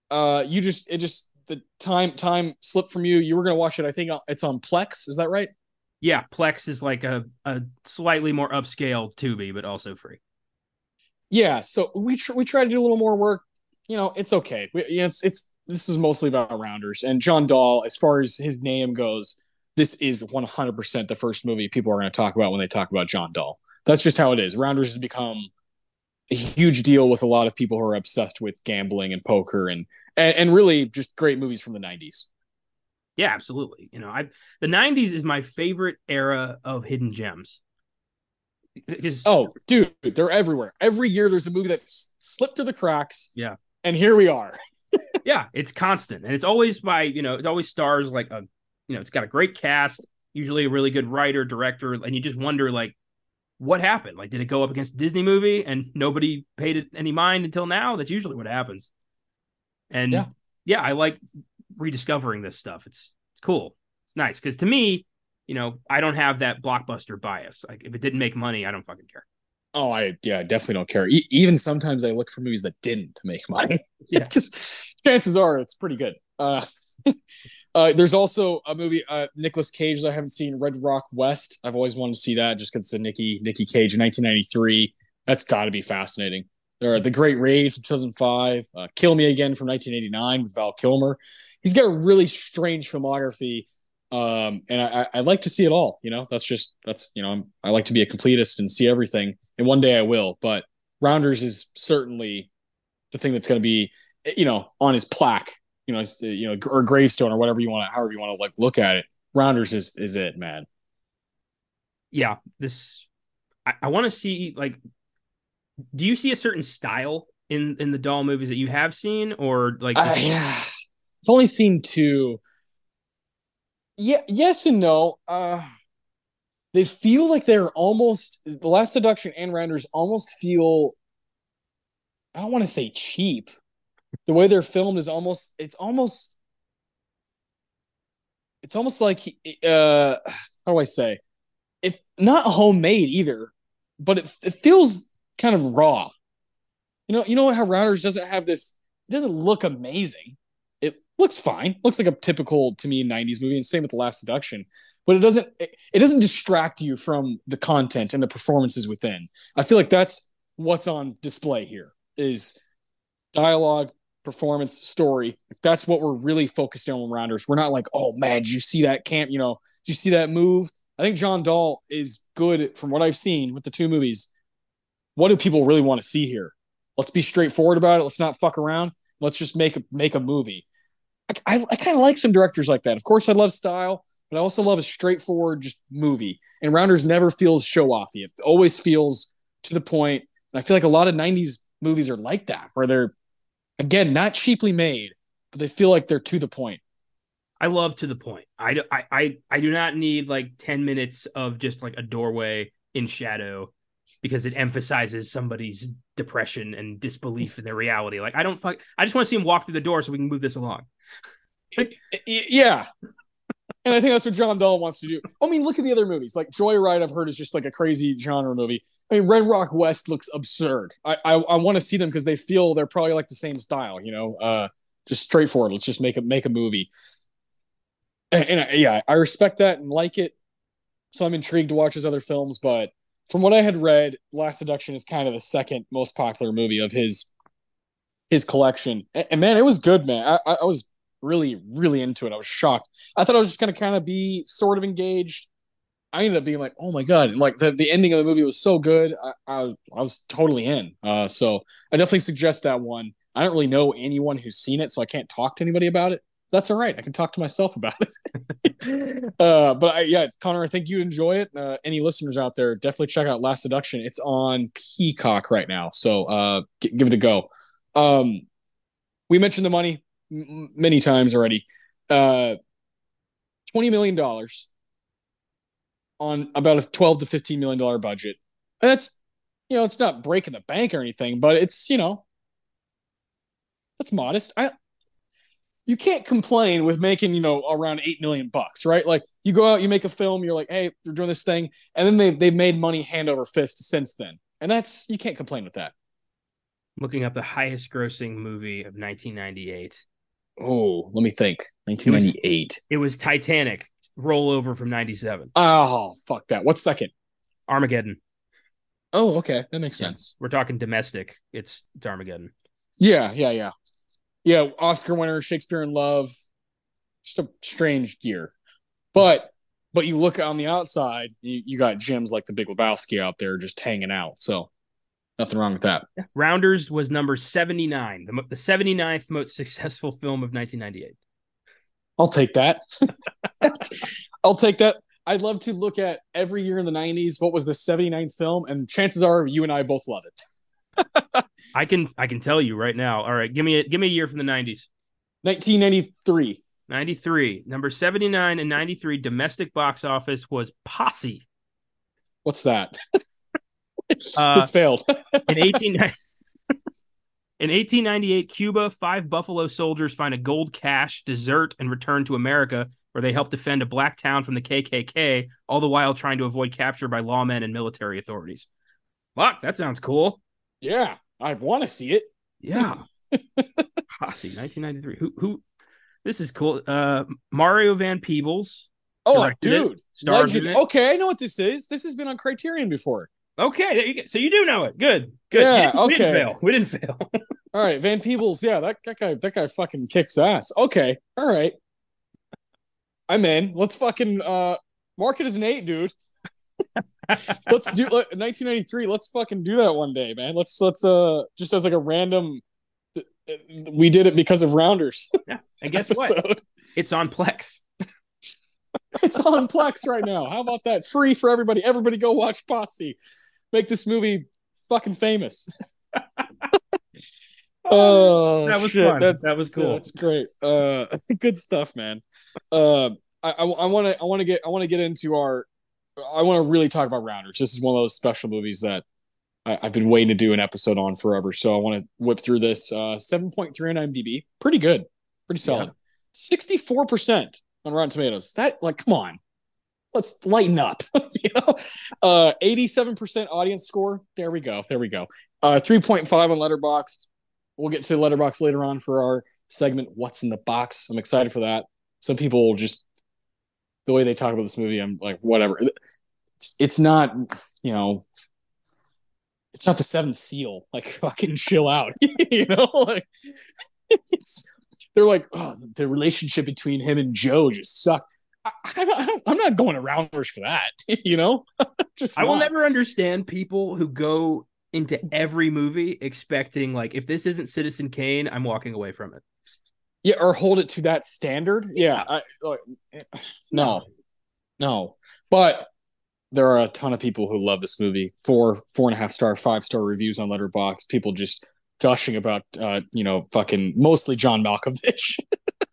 Uh, you just it just the time time slipped from you. You were gonna watch it. I think it's on Plex. Is that right? Yeah, Plex is like a a slightly more upscale Tubi, but also free. Yeah, so we tr- we try to do a little more work. You know, it's okay. We, it's it's this is mostly about rounders and John Dahl. As far as his name goes, this is 100% the first movie people are going to talk about when they talk about John Dahl. That's just how it is. Rounders has become a huge deal with a lot of people who are obsessed with gambling and poker and and, and really just great movies from the 90s. Yeah, absolutely. You know, I the 90s is my favorite era of hidden gems. Because oh, dude, they're everywhere. Every year there's a movie that slipped through the cracks. Yeah. And here we are. yeah, it's constant. And it's always by, you know, it always stars like a you know, it's got a great cast, usually a really good writer, director, and you just wonder like what happened? Like, did it go up against a Disney movie and nobody paid it any mind until now? That's usually what happens. And yeah, yeah I like rediscovering this stuff. It's it's cool. It's nice because to me, you know, I don't have that blockbuster bias. Like, if it didn't make money, I don't fucking care. Oh, I yeah, definitely don't care. E- even sometimes I look for movies that didn't make money. yeah, because chances are it's pretty good. Uh, uh, there's also a movie, uh, Nicolas Cage that I haven't seen, Red Rock West. I've always wanted to see that just because it's a Nicky Nicky Cage in 1993. That's got to be fascinating. There are The Great Raid from 2005, uh, Kill Me Again from 1989 with Val Kilmer. He's got a really strange filmography, um, and I, I, like to see it all. You know, that's just that's you know I'm, I like to be a completist and see everything, and one day I will. But Rounders is certainly the thing that's going to be you know on his plaque you know, you know, or gravestone or whatever you want to, however you want to like look at it. Rounders is is it, man. Yeah, this I, I want to see like. Do you see a certain style in in the Dahl movies that you have seen, or like? Uh, yeah, I've only seen two. Yeah, yes and no. Uh, they feel like they're almost the last seduction and rounders almost feel. I don't want to say cheap, the way they're filmed is almost it's almost it's almost like uh how do I say if not homemade either, but it it feels kind of raw. You know, you know how Rounders doesn't have this. It doesn't look amazing. Looks fine. Looks like a typical to me '90s movie, and same with The Last Seduction. But it doesn't. It, doesn't distract you from the content and the performances within. I feel like that's what's on display here. Is dialogue, performance, story. That's what we're really focused on Rounders. We're not like, oh man, did you see that camp? You know, did you see that move? I think John Dahl is good from what I've seen with the two movies. What do people really want to see here? Let's be straightforward about it. Let's not fuck around. Let's just make a make a movie. I, I, kind of like some directors like that. Of course, I love style, but I also love a straightforward just movie. And Rounders never feels show offy. It always feels to the point. And I feel like a lot of '90s movies are like that, where they're Again, not cheaply made, but they feel like they're to the point. I love to the point. I, I, I, I do not need like 10 minutes of just like a doorway in shadow because it emphasizes somebody's depression and disbelief in their reality. Like I don't fuck I just want to see him walk through the door so we can move this along. Yeah. And I think that's what John Dahl wants to do. I mean, look at the other movies. Like Joyride, I've heard is just like a crazy genre movie. I mean, Red Rock West looks absurd. I I, I want to see them because they feel they're probably like the same style. You know, uh, just straightforward. Let's just make a make a movie. And, and I, yeah, I respect that and like it. So I'm intrigued to watch his other films, but from what I had read, Last Seduction is kind of the second most popular movie of his his collection. And, and man, it was good, man. I, I was really, really into it. I was shocked. I thought I was just gonna kind of be sort of engaged I ended up being like, oh my god! Like the, the ending of the movie was so good, I, I, I was totally in. Uh, so I definitely suggest that one. I don't really know anyone who's seen it, so I can't talk to anybody about it. That's all right. I can talk to myself about it. uh, but I, yeah, Connor, I think you'd enjoy it. Uh, any listeners out there, definitely check out Last Seduction. It's on Peacock right now, so uh, g- give it a go. Um, we mentioned the money many times already. Uh, Twenty million dollars on about a 12 to 15 million dollar budget. And that's you know, it's not breaking the bank or anything, but it's, you know, that's modest. I you can't complain with making you know around eight million bucks, right? Like you go out, you make a film, you're like, hey, we're doing this thing, and then they they've made money hand over fist since then, and that's you can't complain with that. Looking up the highest grossing movie of 1998. Oh, let me think. 1998. It was Titanic, rollover from 97. Oh, fuck that. What's second? Armageddon. Oh, okay. That makes sense. We're talking domestic. It's, it's Armageddon. Yeah, yeah, yeah. Yeah, Oscar winner, Shakespeare in Love. Just a strange year. But but you look on the outside, you, you got gems like the Big Lebowski out there just hanging out. So nothing wrong with that. Rounders was number 79, the, the 79th most successful film of 1998. I'll take that. I'll take that. I'd love to look at every year in the 90s what was the 79th film and chances are you and I both love it. I can I can tell you right now. All right, give me a give me a year from the 90s. 1993. 93. Number 79 and 93 domestic box office was Posse. What's that? uh, this failed. in 18 In 1898, Cuba, five Buffalo soldiers find a gold cache, desert, and return to America, where they help defend a black town from the KKK, all the while trying to avoid capture by lawmen and military authorities. Fuck, that sounds cool. Yeah, I want to see it. Yeah. Posse, 1993. Who, who, this is cool. Uh, Mario Van Peebles. Oh, dude. Legend. Okay, I know what this is. This has been on Criterion before. Okay, there you go. So you do know it. Good. Good. Yeah, we okay. didn't fail. We didn't fail. all right, Van Peebles. Yeah, that, that guy that guy fucking kicks ass. Okay. All right. I'm in. Let's fucking uh mark it as an eight, dude. let's do 1993. Let's fucking do that one day, man. Let's let's uh just as like a random we did it because of rounders. Yeah. And guess what? It's on Plex. it's on Plex right now. How about that? Free for everybody. Everybody go watch Posse. Make this movie fucking famous. oh, that was shit. fun. That's, that was cool. Yeah, that's great. Uh, good stuff, man. Uh, I want to I want to get I want to get into our I want to really talk about Rounders. This is one of those special movies that I, have been waiting to do an episode on forever. So I want to whip through this. Uh, 7.3 on IMDb. Pretty good. Pretty solid. 64% on Rotten Tomatoes. That, like, come on. Let's lighten up. you know? Uh, 87% audience score. There we go. There we go. Uh, 3.5 on Letterboxd. We'll get to Letterboxd later on for our segment, What's in the Box. I'm excited for that. Some people just, the way they talk about this movie, I'm like, whatever. It's, it's not, you know, it's not the seventh seal. Like fucking chill out. you know, like it's they're like, oh, the relationship between him and Joe just sucked. I, I, am not going around for that. you know, just I will never understand people who go into every movie expecting like if this isn't Citizen Kane, I'm walking away from it. Yeah, or hold it to that standard. Yeah, I, like, no, no. But there are a ton of people who love this movie. Four, four and a half star, five star reviews on Letterboxd. People just gushing about, uh, you know, fucking mostly John Malkovich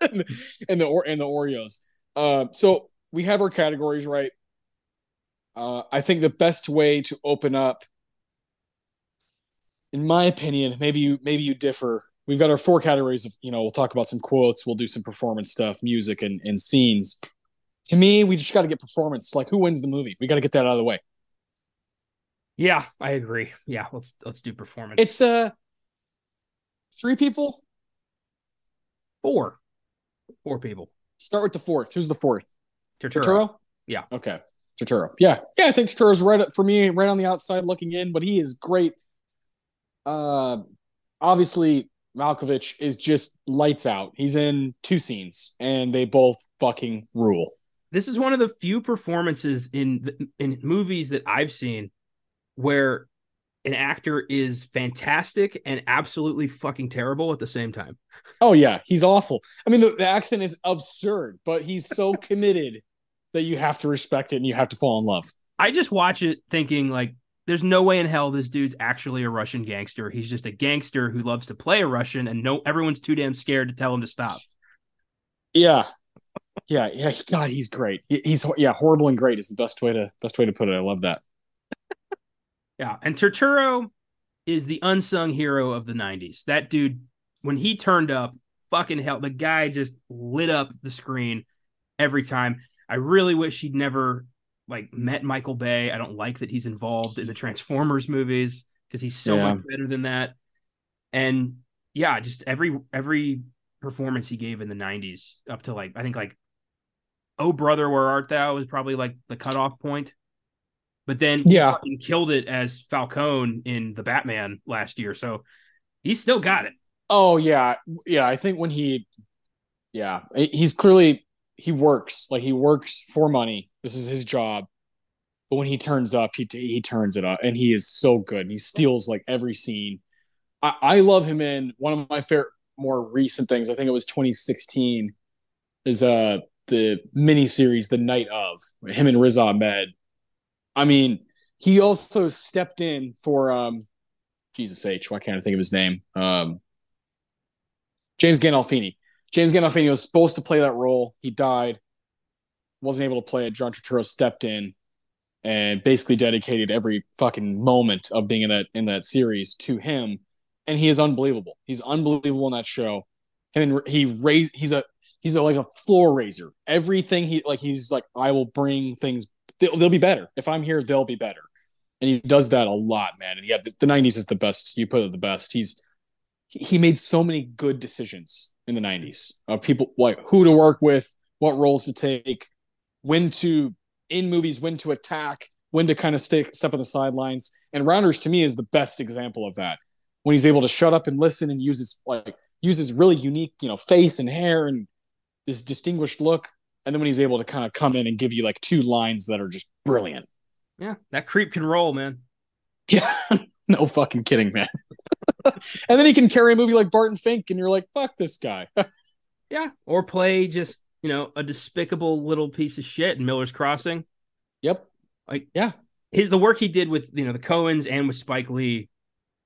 and, and the and the Oreos. Uh, so we have our categories right. Uh, I think the best way to open up, in my opinion, maybe you maybe you differ. We've got our four categories of, you know, we'll talk about some quotes, we'll do some performance stuff, music, and and scenes to me, we just got to get performance. Like, who wins the movie? We got to get that out of the way. Yeah, I agree. Yeah, let's let's do performance. It's uh three people, four, four people. Start with the fourth. Who's the fourth? Turturro. Turturro? Yeah. Okay. Turturro. Yeah. Yeah, I think Turturro's right up for me, right on the outside looking in, but he is great. Uh obviously Malkovich is just lights out. He's in two scenes and they both fucking rule this is one of the few performances in in movies that I've seen where an actor is fantastic and absolutely fucking terrible at the same time. Oh yeah, he's awful. I mean, the, the accent is absurd, but he's so committed that you have to respect it and you have to fall in love. I just watch it thinking like there's no way in hell this dude's actually a Russian gangster. He's just a gangster who loves to play a Russian and no everyone's too damn scared to tell him to stop. Yeah, yeah, yeah. God, he's great. He's yeah, horrible and great is the best way to best way to put it. I love that. Yeah, and Turturro is the unsung hero of the '90s. That dude, when he turned up, fucking hell. The guy just lit up the screen every time. I really wish he'd never like met Michael Bay. I don't like that he's involved in the Transformers movies because he's so yeah. much better than that. And yeah, just every every performance he gave in the 90s up to like I think like Oh Brother Where Art Thou was probably like the cutoff point. But then yeah, he killed it as Falcone in the Batman last year. So he's still got it. Oh yeah. Yeah. I think when he yeah, he's clearly he works. Like he works for money. This is his job. But when he turns up, he he turns it up and he is so good. He steals like every scene. I, I love him in one of my favorite more recent things. I think it was 2016 is uh the mini series The Night of him and Riz Ahmed. I mean, he also stepped in for um Jesus H. Why can't I think of his name? Um James Gandolfini. James Gandolfini was supposed to play that role. He died, wasn't able to play it. John Turturro stepped in and basically dedicated every fucking moment of being in that in that series to him. And he is unbelievable. He's unbelievable in that show. And he raised. He's a he's a, like a floor raiser. Everything he like he's like I will bring things. They'll, they'll be better if I'm here. They'll be better. And he does that a lot, man. And yeah, the, the 90s is the best. You put it the best. He's he made so many good decisions in the 90s of people like who to work with, what roles to take, when to in movies, when to attack, when to kind of stay, step on the sidelines. And Rounders to me is the best example of that. When he's able to shut up and listen and use his like use his really unique, you know, face and hair and this distinguished look. And then when he's able to kind of come in and give you like two lines that are just brilliant. Yeah, that creep can roll, man. Yeah, no fucking kidding, man. and then he can carry a movie like Barton Fink, and you're like, fuck this guy. yeah, or play just you know a despicable little piece of shit in Miller's Crossing. Yep. Like yeah, his the work he did with you know the Coens and with Spike Lee,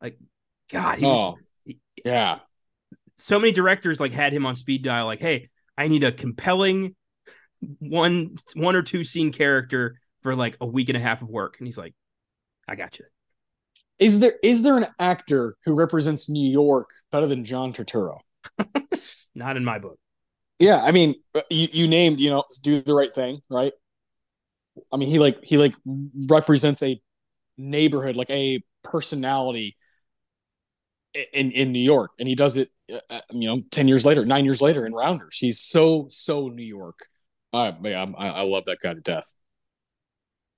like God, he oh was, yeah. So many directors like had him on speed dial. Like, hey, I need a compelling one one or two scene character for like a week and a half of work, and he's like, I got you. Is there is there an actor who represents New York better than John Turturro? Not in my book. Yeah, I mean, you, you named you know do the right thing, right? I mean, he like he like represents a neighborhood, like a personality in in New York, and he does it, uh, you know, ten years later, nine years later in Rounders. He's so so New York. I I, I love that guy to death.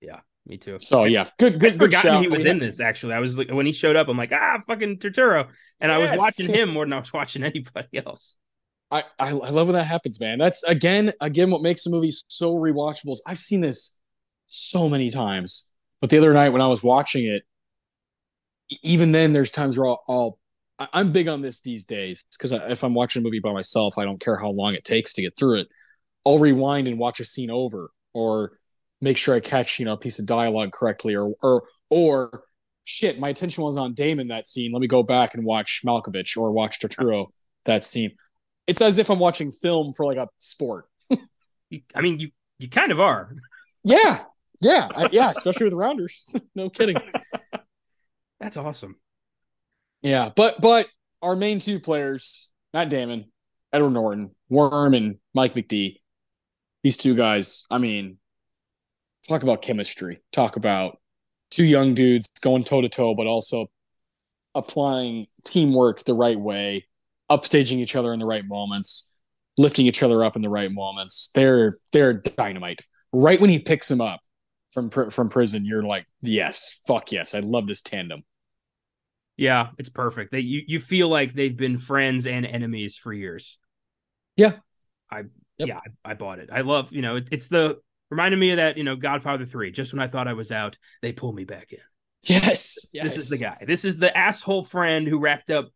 Yeah, me too. So yeah, good, good. I forgot he was in this. Actually, I was like, when he showed up, I'm like, ah, fucking Turturro, and yes. I was watching him more than I was watching anybody else. I, I, I love when that happens, man. That's again again what makes a movie so rewatchable. I've seen this so many times, but the other night when I was watching it, even then, there's times where I'll, I'll I'm big on this these days because if I'm watching a movie by myself, I don't care how long it takes to get through it. I'll rewind and watch a scene over, or make sure I catch you know a piece of dialogue correctly, or or or shit, my attention was on Damon that scene. Let me go back and watch Malkovich or watch Turturro that scene. It's as if I'm watching film for like a sport. I mean, you you kind of are. Yeah, yeah, I, yeah. Especially with rounders. no kidding. That's awesome. Yeah, but but our main two players, not Damon, Edward Norton, Worm, and Mike McD. These two guys. I mean, talk about chemistry. Talk about two young dudes going toe to toe, but also applying teamwork the right way, upstaging each other in the right moments, lifting each other up in the right moments. They're they're dynamite. Right when he picks him up from from prison, you're like, yes, fuck yes, I love this tandem. Yeah, it's perfect. They you you feel like they've been friends and enemies for years. Yeah, I yep. yeah I, I, bought it. I love you know it, it's the reminded me of that you know Godfather three. Just when I thought I was out, they pull me back in. Yes, yes. This is the guy. This is the asshole friend who racked up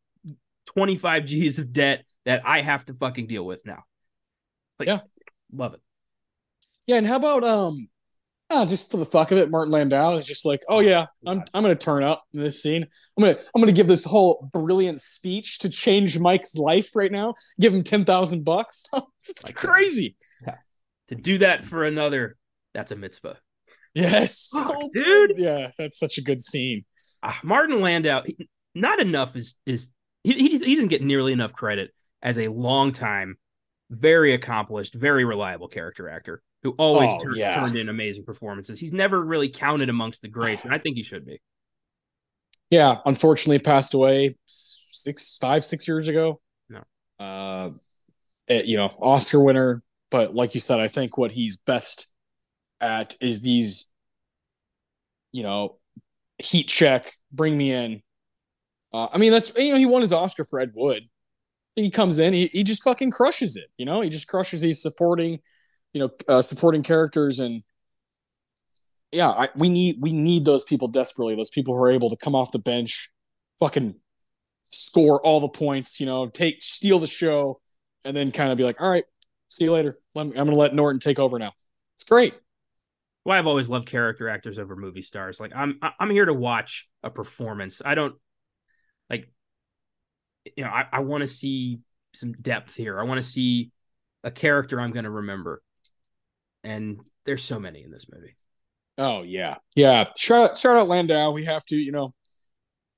25 G's of debt that I have to fucking deal with now. Like, yeah. Love it. Yeah, and how about um oh, just for the fuck of it, Martin Landau is just like, oh yeah, I'm I'm gonna turn up in this scene. I'm gonna I'm gonna give this whole brilliant speech to change Mike's life right now. Give him ten thousand bucks. it's like crazy. Yeah. To do that for another, that's a mitzvah. Yes, oh, dude. Yeah, that's such a good scene. Uh, Martin Landau, not enough is is he, he, he doesn't get nearly enough credit as a long time, very accomplished, very reliable character actor who always Oh, tur- yeah. turned in amazing performances. He's never really counted amongst the greats, and I think he should be. Yeah, unfortunately passed away six, five, six years ago. No. Uh, eh, you know, Oscar winner, but like you said, I think what he's best at is these, you know, heat check, bring me in. Uh, I mean, that's you know, he won his Oscar for Ed Wood. He comes in, he he just fucking crushes it. You know, he just crushes these supporting, you know, uh, supporting characters and yeah, I, we need we need those people desperately. Those people who are able to come off the bench, fucking score all the points. You know, take steal the show, and then kind of be like, all right, see you later. Me, I'm going to let Norton take over now. It's great. Well, I've always loved character actors over movie stars. Like I'm I'm here to watch a performance. I don't like you know, I, I want to see some depth here. I want to see a character I'm gonna remember. And there's so many in this movie. Oh yeah, yeah. Shout out, shout out Landau. We have to, you know.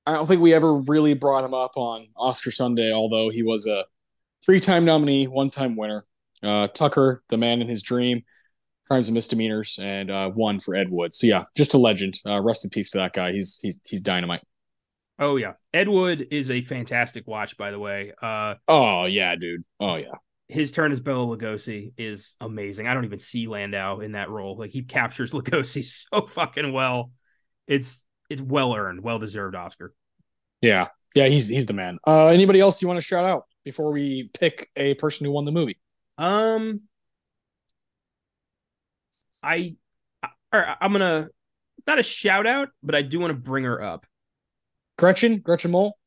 I don't think we ever really brought him up on Oscar Sunday, although he was a three-time nominee, one-time winner. Uh, Tucker, the man in his dream, crimes and misdemeanors, and uh, one for Ed Wood. So yeah, just a legend. Uh, rest in peace to that guy. He's he's he's dynamite. Oh yeah. Ed Wood is a fantastic watch, by the way. Uh Oh yeah, dude. Oh yeah. his turn as Bela Lugosi is amazing. I don't even see Landau in that role. Like he captures Lugosi so fucking well. It's it's well earned, well deserved Oscar. Yeah, yeah. He's he's the man. Uh, anybody else you want to shout out before we pick a person who won the movie? Um, I, I I'm gonna not a shout out, but I do want to bring her up. Gretchen, Gretchen Mole.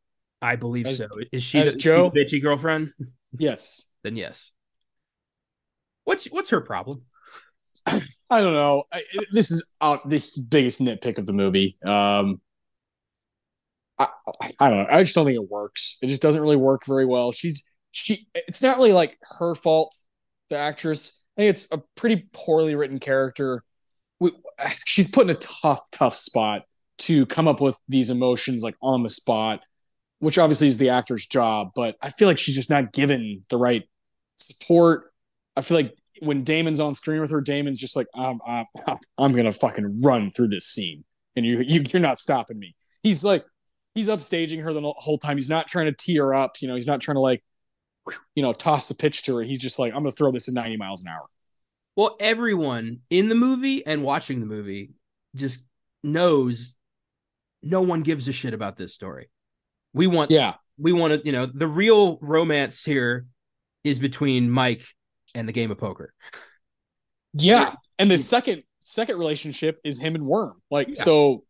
I believe As- so. Is she as the, Joe? the bitchy girlfriend? Yes. then yes. What's what's her problem? I don't know. I, this is uh, the biggest nitpick of the movie. Um, I, I I don't know. I just don't think it works. It just doesn't really work very well. She's she. It's not really like her fault. The actress. I think it's a pretty poorly written character. We, she's put in a tough, tough spot to come up with these emotions like on the spot, which obviously is the actor's job. But I feel like she's just not given the right support. I feel like when Damon's on screen with her, Damon's just like, I'm, I'm, I'm gonna fucking run through this scene, and you, you, you're not stopping me. He's like, he's upstaging her the whole time. He's not trying to tee her up. You know, he's not trying to like, you know, toss the pitch to her. He's just like, I'm gonna throw this at 90 miles an hour. Well, everyone in the movie and watching the movie just knows no one gives a shit about this story. We want Yeah, we want to, you know, the real romance here is between Mike and the game of poker. yeah. And the second second relationship is him and Worm. Like, Yeah. so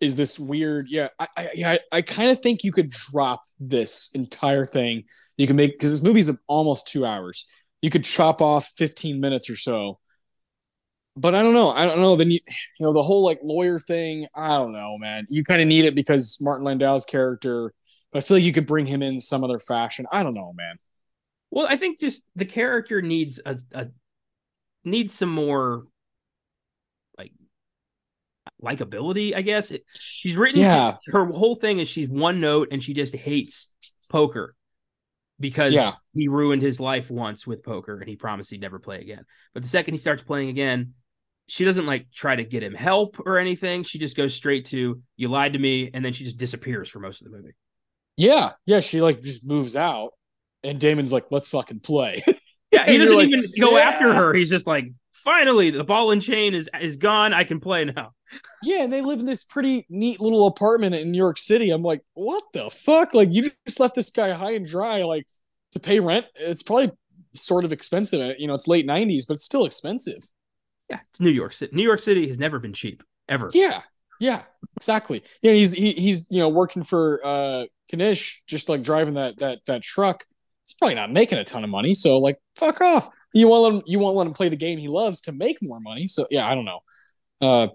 is this weird? Yeah, I, I, I, I kind of think you could drop this entire thing. You can make because this movie's almost two hours. You could chop off 15 minutes or so. But I don't know. I don't know. Then you, you know, the whole like lawyer thing. I don't know, man. You kind of need it because Martin Landau's character. But I feel like you could bring him in some other fashion. I don't know, man. Well, I think just the character needs a, a needs some more like likability, I guess. It, she's written Yeah. her whole thing is she's one note and she just hates poker because Yeah. he ruined his life once with poker and he promised he'd never play again. But the second he starts playing again, she doesn't like try to get him help or anything. She just goes straight to you lied to me and then she just disappears for most of the movie. Yeah, yeah. She like just moves out, and Damon's like, "Let's fucking play." Yeah, he doesn't like, even go yeah. after her. He's just like, finally, the ball and chain is is gone. I can play now. Yeah, and they live in this pretty neat little apartment in New York City. I'm like, what the fuck? Like, you just left this guy high and dry, like to pay rent. It's probably sort of expensive. You know, it's late '90s, but it's still expensive. Yeah, it's New York City. New York City has never been cheap ever. Yeah, yeah, exactly. Yeah, he's he, he's you know working for uh Knish, just like driving that that that truck. He's probably not making a ton of money, so like, fuck off. You won't let him. You won't let him play the game he loves to make more money. So yeah, I don't know. Uh,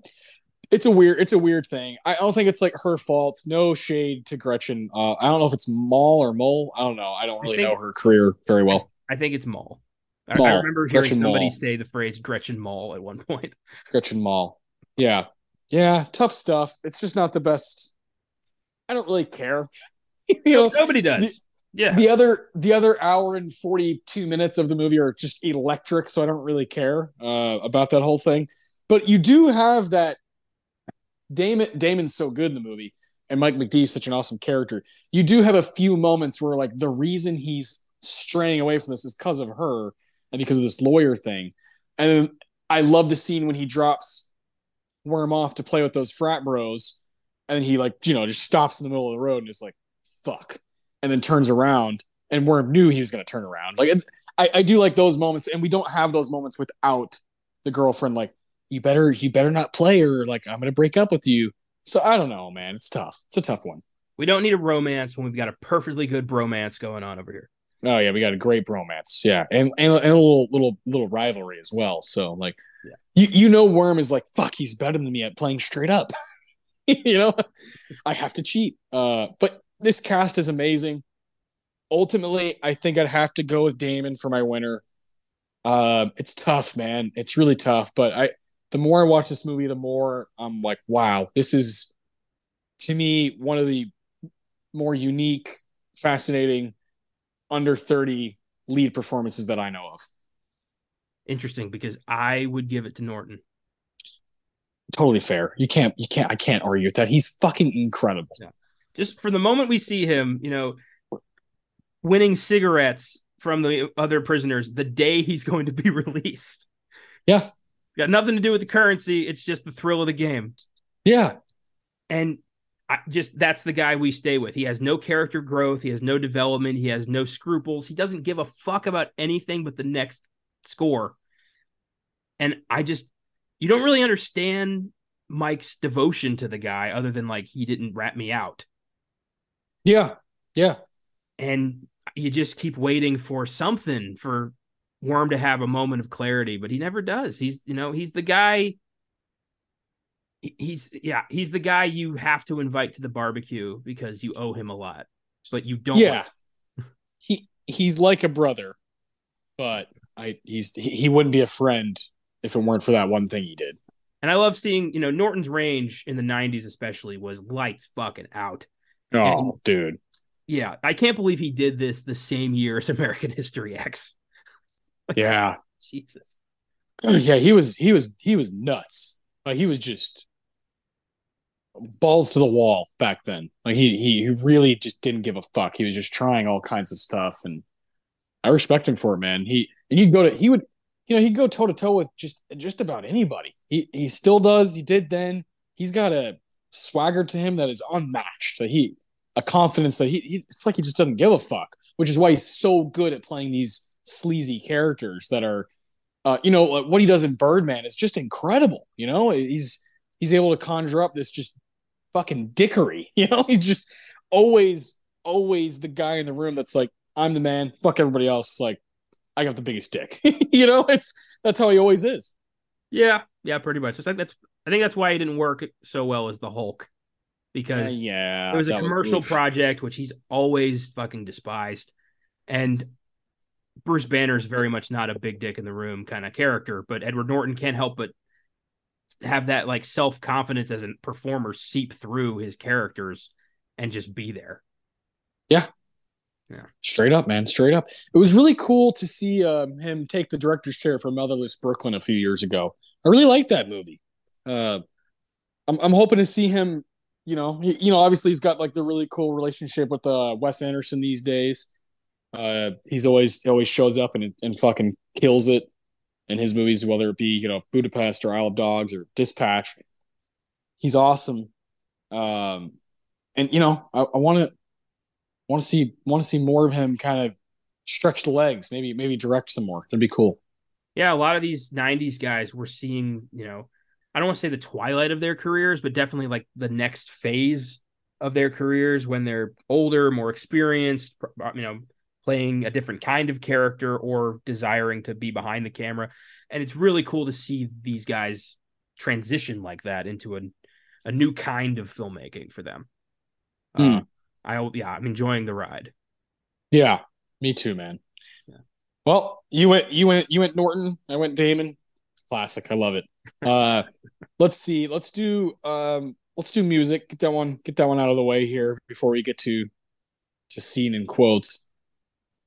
it's a weird. It's a weird thing. I don't think it's like her fault. No shade to Gretchen. Uh, I don't know if it's Mall or Mole. I don't know. I don't really think- know her career very well. I think it's Mall. I, I remember hearing Gretchen somebody Mall. say the phrase Gretchen Mall at one point. Gretchen Mall. Yeah. Yeah. Tough stuff. It's just not the best. I don't really care. you know, Nobody does. Yeah. The other the other hour and 42 minutes of the movie are just electric, so I don't really care uh, about that whole thing. But you do have that Damon Damon's so good in the movie, and Mike McD's such an awesome character. You do have a few moments where like the reason he's straying away from this is because of her and because of this lawyer thing. And I love the scene when he drops Worm off to play with those frat bros, and he like you know just stops in the middle of the road and is like, "Fuck." and then turns around and Worm knew he was going to turn around. Like I, I do like those moments, and we don't have those moments without the girlfriend. Like you better, you better not play or Like I'm going to break up with you. So I don't know, man. It's tough. It's a tough one. We don't need a romance when we've got a perfectly good bromance going on over here. Oh yeah, we got a great bromance. Yeah, and and, and a little little little rivalry as well. So like, yeah. you you know, Worm is like, fuck, he's better than me at playing straight up. you know, I have to cheat. Uh, but this cast is amazing. Ultimately, I think I'd have to go with Damon for my winner. Uh, it's tough, man. It's really tough. But I, the more I watch this movie, the more I'm like, wow, this is to me one of the more unique, fascinating under 30 lead performances that I know of. Interesting because I would give it to Norton. Totally fair. You can't, you can't, I can't argue with that. He's fucking incredible. Yeah just for the moment we see him, you know, winning cigarettes from the other prisoners the day he's going to be released. Yeah. Got nothing to do with the currency. It's just the thrill of the game. Yeah. And I just that's the guy we stay with. He has no character growth. He has no development. He has no scruples. He doesn't give a fuck about anything but the next score. And I just, you don't really understand Mike's devotion to the guy other than like he didn't rat me out. Yeah. Yeah. And you just keep waiting for something for Worm to have a moment of clarity, but he never does. He's, you know, he's the guy. He's, yeah, he's the guy you have to invite to the barbecue because you owe him a lot, but you don't. Yeah. he, he's like a brother, but I, he's, he, he wouldn't be a friend if it weren't for that one thing he did. And I love seeing, you know, Norton's range in the 90s, especially, was lights fucking out. Oh, and, dude. Yeah, I can't believe he did this the same year as American History X. yeah. Jesus. Yeah, he was he was he was nuts. Like he was just balls to the wall back then. Like he he really just didn't give a fuck. He was just trying all kinds of stuff and I respect him for it, man. He and he'd go to he would you know, he'd go toe to toe with just just about anybody. He he still does. He did then. He's got a swagger to him that is unmatched. So he a confidence that he, he it's like he just doesn't give a fuck, which is why he's so good at playing these sleazy characters that are uh, you know what he does in Birdman is just incredible. You know, he's he's able to conjure up this just fucking dickery. You know, he's just always always the guy in the room that's like, I'm the man. Fuck everybody else. Like, I got the biggest dick. you know, it's that's how he always is. Yeah, yeah, pretty much. I think that's I think that's why he didn't work so well as the Hulk because uh, yeah, it was a commercial was project which he's always fucking despised, and Bruce Banner is very much not a big dick in the room kind of character, but Edward Norton can't help but have that like self confidence as a performer seep through his characters and just be there. Yeah. Yeah. Straight up, man. Straight up. It was really cool to see um, him take the director's chair for Motherless Brooklyn a few years ago. I really liked that movie. Uh, I'm, I'm hoping to see him you know, he, you know, obviously he's got like the really cool relationship with uh, Wes Anderson these days. Uh, he's always he always shows up and and fucking kills it in his movies, whether it be you know Budapest or Isle of Dogs or Dispatch. He's awesome, um, and you know I want to want to see want to see more of him kind of stretch the legs, maybe maybe direct some more. That'd be cool. Yeah, a lot of these '90s guys we're seeing, you know, I don't want to say the twilight of their careers, but definitely like the next phase of their careers when they're older, more experienced, you know, playing a different kind of character or desiring to be behind the camera. And it's really cool to see these guys transition like that into a, a new kind of filmmaking for them. Mm. Uh, I yeah, I'm enjoying the ride. Yeah, me too, man. Yeah. Well, you went you went you went Norton, I went Damon. Classic. I love it. Uh, let's see. Let's do um, let's do music. Get that one. Get that one out of the way here before we get to just seen in quotes.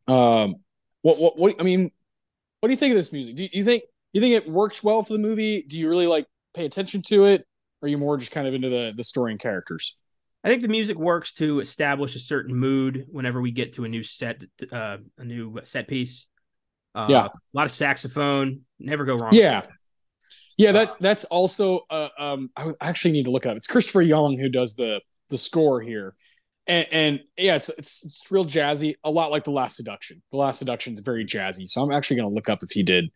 Um, what what what? I mean, what do you think of this music? Do you, you think you think it works well for the movie? Do you really like pay attention to it? Or are you more just kind of into the the story and characters? I think the music works to establish a certain mood whenever we get to a new set, uh, a new set piece. Uh, Yeah. a lot of saxophone. Never go wrong. Yeah. Yeah, that's that's also uh, um I I actually need to look it up. It's Christopher Young who does the the score here. And, and yeah, it's, it's it's real jazzy, a lot like The Last Seduction. The Last Seduction is very jazzy. So I'm actually going to look up if he did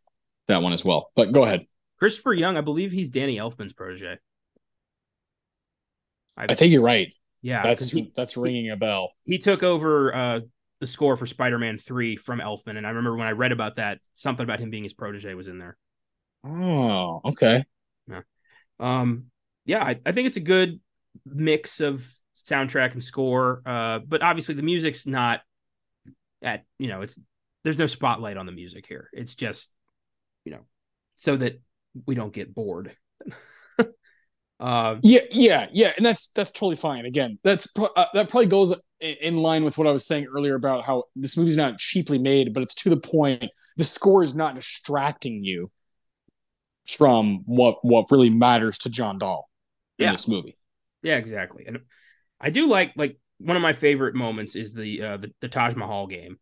that one as well. But go ahead. Christopher Young, I believe he's Danny Elfman's protege. I think you're right. Yeah, That's he, that's ringing a bell. he took over uh, the score for Spider-Man Three from Elfman, and I remember when I read about that, something about him being his protege was in there. Oh, okay. Yeah, Um, yeah, I, I think it's a good mix of soundtrack and score. Uh, but obviously the music's not at you know it's there's no spotlight on the music here. It's just you know so that we don't get bored. uh, Yeah, yeah, yeah, and that's that's totally fine. Again, that's uh, that probably goes in, in line with what I was saying earlier about how this movie's not cheaply made, but it's to the point. The score is not distracting you from what what really matters to John Dahl in Yeah. this movie. yeah, exactly. And I do like like one of my favorite moments is the uh, the, the Taj Mahal game.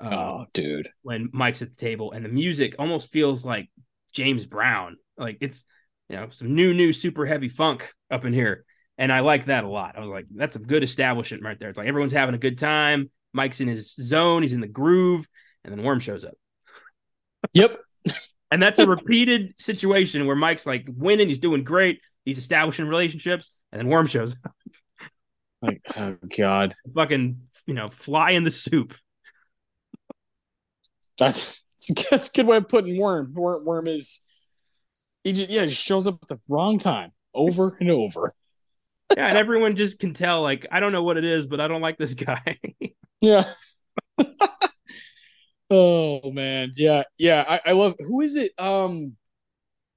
Uh, oh, dude. when Mike's at the table and the music almost feels like James Brown. Like it's you know some new new super heavy funk up in here, and I like that a lot. I was like, that's a good establishment right there. It's like everyone's having a good time. Mike's in his zone. He's in the groove, and then Worm shows up, Yep. and that's a repeated situation where Mike's like winning. He's doing great. He's establishing relationships, and then Worm shows up. Like, oh God, Fucking you know fly in the soup. that's that's a, that's a good way of putting Worm. Worm, Worm is he just yeah he shows up at the wrong time over and over. Yeah, and everyone just can tell. Like I don't know what it is, but I don't like this guy. Yeah. oh man, yeah, yeah. I, I love. Who is it? Um,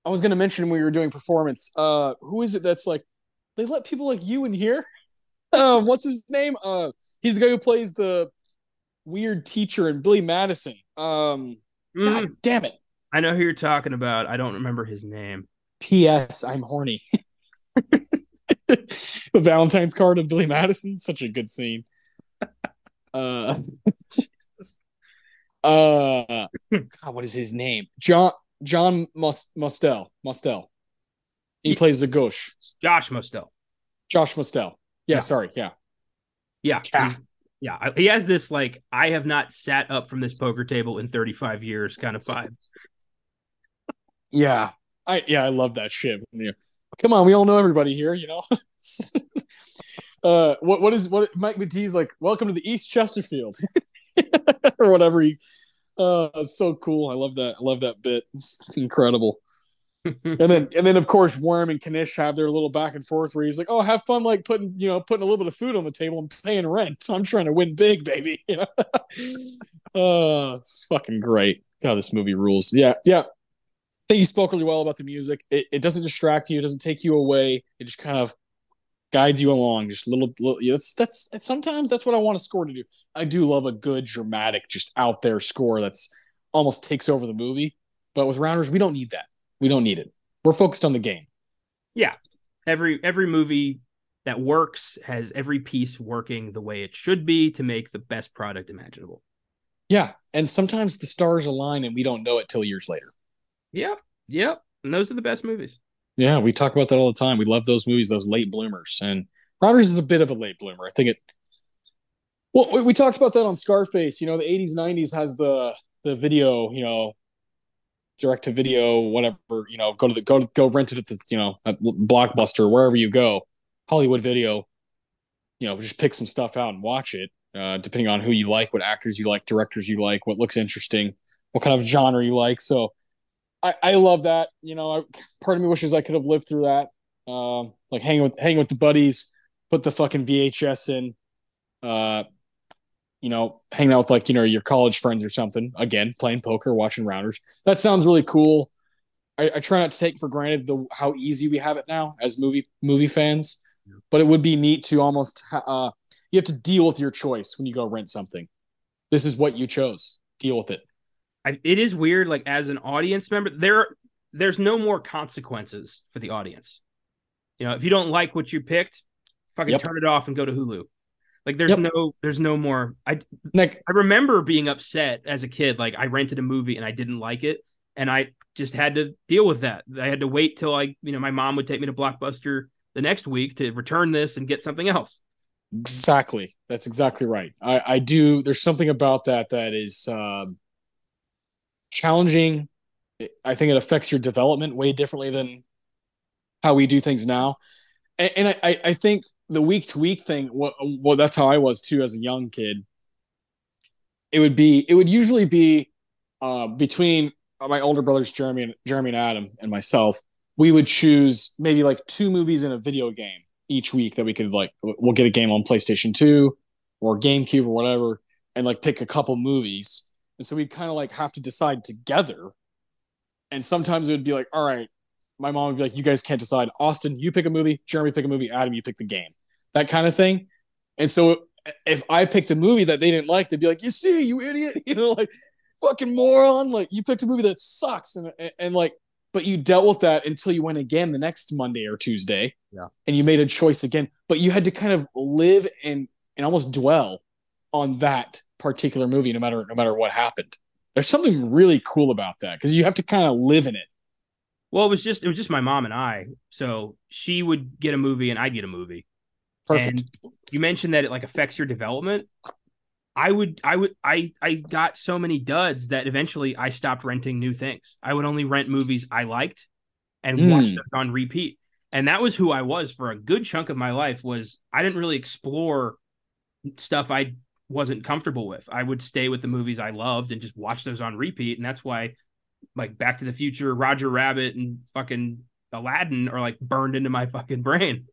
I was gonna mention when we were doing performance. Uh, who is it that's like they let people like you in here? Um, what's his name? Uh, he's the guy who plays the weird teacher in Billy Madison. Um, Mm, God damn it. I know who you're talking about. I don't remember his name. P.S. I'm horny. the Valentine's card of Billy Madison, such a good scene. Uh, uh, God, what is his name? John John Mus- Mostel. Mostel. He He- plays the gauche. Josh Mostel. Josh Mostel. Yeah, Yeah. sorry. Yeah. Yeah. Yeah. Yeah. He has this like I have not sat up from this poker table in 35 years kind of vibe. Yeah. I yeah, I love that shit. Yeah. Come on, we all know everybody here, you know. uh what what is what Mike McD's like, welcome to the East Chesterfield. or whatever he uh so cool. I love that. I love that bit. It's incredible. and then and then of course Worm and Knish have their little back and forth where he's like, "Oh, have fun like putting you know putting a little bit of food on the table and paying rent. I'm trying to win big, baby." You know, uh, it's fucking great. God, this movie rules. Yeah, yeah. I think you spoke really well about the music. It, it doesn't distract you. It doesn't take you away. It just kind of guides you along. Just little, little. Yeah, that's that's sometimes that's what I want a score to do. I do love a good dramatic, just out there score that's almost takes over the movie. But with Rounders, we don't need that. We don't need it. We're focused on the game. Yeah. Every every movie that works has every piece working the way it should be to make the best product imaginable. Yeah. And sometimes the stars align and we don't know it till years later. Yep. Yep. And those are the best movies. Yeah, we talk about that all the time. We love those movies, those late bloomers. And Rounders is a bit of a late bloomer. I think it well, we- we talked about that on Scarface. You know, the 80s, 90s has the the video, you know, direct to video, whatever, you know, go to the go go rent it at the, you know, Blockbuster, wherever you go, Hollywood video, you know, just pick some stuff out and watch it, uh, depending on who you like, what actors you like, directors you like, what looks interesting, what kind of genre you like. So I, I love that. You know, I, part of me wishes I could have lived through that. Um, like hanging with hanging with the buddies, put the fucking VHS in, uh, you know, hanging out with like you know your college friends or something. Again, playing poker, watching rounders. That sounds really cool. I, I try not to take for granted the how easy we have it now as movie movie fans, but it would be neat to almost uh, you have to deal with your choice when you go rent something. This is what you chose. Deal with it. I, it is weird. Like as an audience member, there there's no more consequences for the audience. You know, if you don't like what you picked, fucking yep. turn it off and go to Hulu. Like there's yep. no there's no more I like I remember being upset as a kid like I rented a movie and I didn't like it and I just had to deal with that. I had to wait till I you know my mom would take me to Blockbuster the next week to return this and get something else. Exactly. That's exactly right. I I do there's something about that that is um challenging. I think it affects your development way differently than how we do things now. And, and I, I think the week to week thing, well, well, that's how I was too as a young kid. It would be, it would usually be uh, between my older brothers, Jeremy and Jeremy and Adam, and myself. We would choose maybe like two movies in a video game each week that we could like. We'll get a game on PlayStation Two or GameCube or whatever, and like pick a couple movies. And so we'd kind of like have to decide together. And sometimes it would be like, all right, my mom would be like, you guys can't decide. Austin, you pick a movie. Jeremy, pick a movie. Adam, you pick the game that kind of thing. And so if I picked a movie that they didn't like, they'd be like, "You see, you idiot," you know, like fucking moron, like you picked a movie that sucks, and and, and like, but you dealt with that until you went again the next Monday or Tuesday, yeah, and you made a choice again. But you had to kind of live and and almost dwell on that particular movie, no matter no matter what happened. There's something really cool about that because you have to kind of live in it. Well, it was just it was just my mom and I. So she would get a movie and I'd get a movie. Perfect. And you mentioned that it like affects your development. I would, I would, I, I got so many duds that eventually I stopped renting new things. I would only rent movies I liked and mm. watch those on repeat. And that was who I was for a good chunk of my life. Was I didn't really explore stuff I wasn't comfortable with. I would stay with the movies I loved and just watch those on repeat. And that's why, like Back to the Future, Roger Rabbit, and fucking Aladdin are like burned into my fucking brain.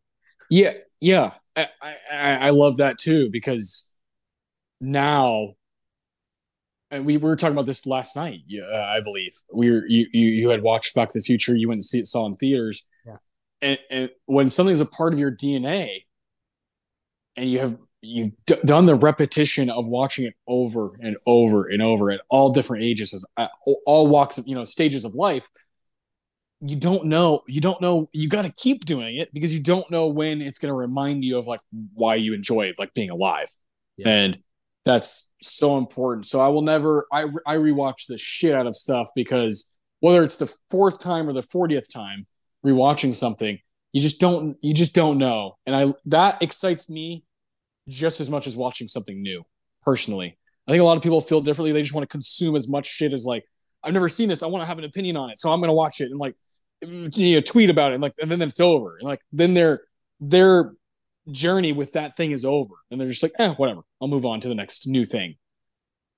Yeah, yeah, I, I, I love that too because now, and we were talking about this last night. Uh, I believe we were you, you you had watched Back to the Future. You went and see it saw in theaters. Yeah. And, and when something's a part of your DNA, and you have you've d- done the repetition of watching it over and over and over at all different ages, at uh, all walks of you know stages of life. You don't know you don't know you got to keep doing it because you don't know when it's going to remind you of like why you enjoy like being alive. Yeah. and that's so important. So i will never i i rewatch the shit out of stuff because whether it's the fourth time or the 40th time rewatching something you just don't you just don't know. And i that excites me just as much as watching something new personally i think a lot of people feel differently they just want to consume as much shit as like I've never seen this. I want to have an opinion on it, so I'm going to watch it and like you know tweet about it and like and then it's over and like then their their journey with that thing is over and they're just like eh whatever I'll move on to the next new thing.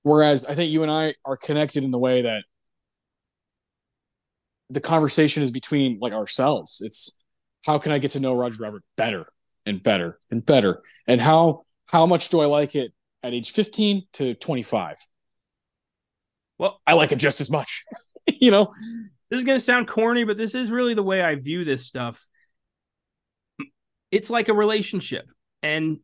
Whereas I think you and I are connected in the way that the conversation is between like ourselves. It's how can I get to know Roger Rabbit better and better and better and how how much do I like it at age 15 to 25 well, I like it just as much. you know, this is going to sound corny, but this is really the way I view this stuff. It's like a relationship, and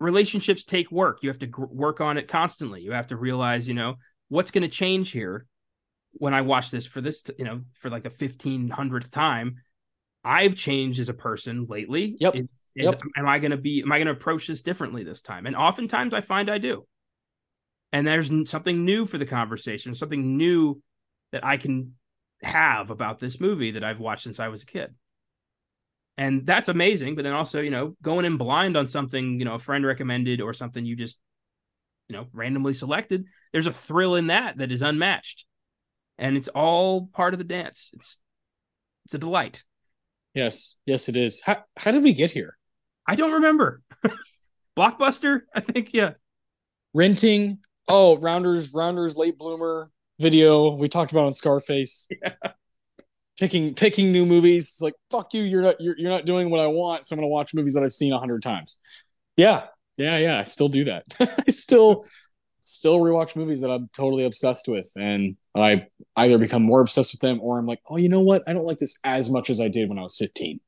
relationships take work. You have to gr- work on it constantly. You have to realize, you know, what's going to change here when I watch this for this, you know, for like the 1500th time. I've changed as a person lately. Yep. Is, is, yep. Am I going to be, am I going to approach this differently this time? And oftentimes I find I do and there's something new for the conversation, something new that I can have about this movie that I've watched since I was a kid. And that's amazing. But then also, you know, going in blind on something, you know, a friend recommended or something you just, you know, randomly selected, there's a thrill in that that is unmatched. And it's all part of the dance. It's it's a delight. Yes. Yes, it is. How how did we get here? I don't remember. Blockbuster, I think, yeah. Renting oh, Rounders, Rounders late bloomer video we talked about on Scarface. Yeah. Picking picking new movies. It's like fuck you. You're not you're, you're not doing what I want. So I'm gonna watch movies that I've seen a hundred times. Yeah, yeah, yeah. I still do that. I still still rewatch movies that I'm totally obsessed with, and I either become more obsessed with them or I'm like, oh, you know what? I don't like this as much as I did when I was 15.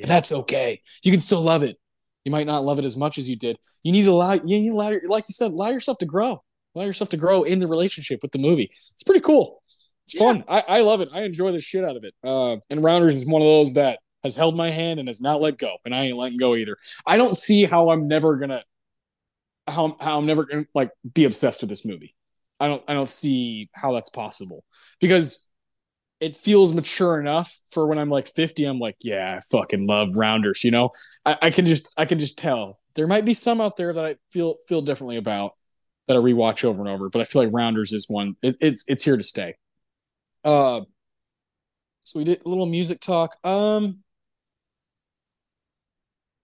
Yeah. that's okay. You can still love it. You might not love it as much as you did. You need to allow you need to allow like you said, allow yourself to grow. Allow yourself to grow in the relationship with the movie. It's pretty cool. It's yeah. fun. I, I love it. I enjoy the shit out of it. Uh, and Rounders is one of those that has held my hand and has not let go, and I ain't letting go either. I don't see how I'm never gonna how how I'm never gonna like be obsessed with this movie. I don't I don't see how that's possible because it feels mature enough for when I'm like 50. I'm like, yeah, I fucking love Rounders. You know, I, I can just I can just tell there might be some out there that I feel feel differently about that I rewatch over and over, but I feel like Rounders is one. It, it's it's here to stay. Uh, so we did a little music talk. Um,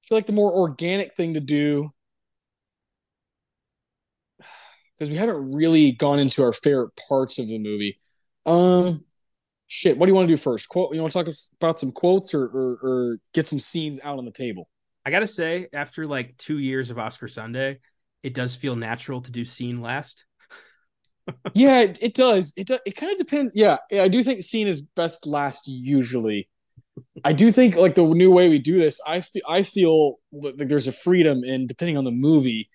I feel like the more organic thing to do because we haven't really gone into our favorite parts of the movie. Um, shit, what do you want to do first? Quote? You want to talk about some quotes or, or, or get some scenes out on the table? I gotta say, after like two years of Oscar Sunday, it does feel natural to do scene last. yeah, it, it, does. It does. It kind of depends. Yeah, I do think scene is best last usually. I do think like the new way we do this, I feel I feel like there's a freedom in depending on the movie,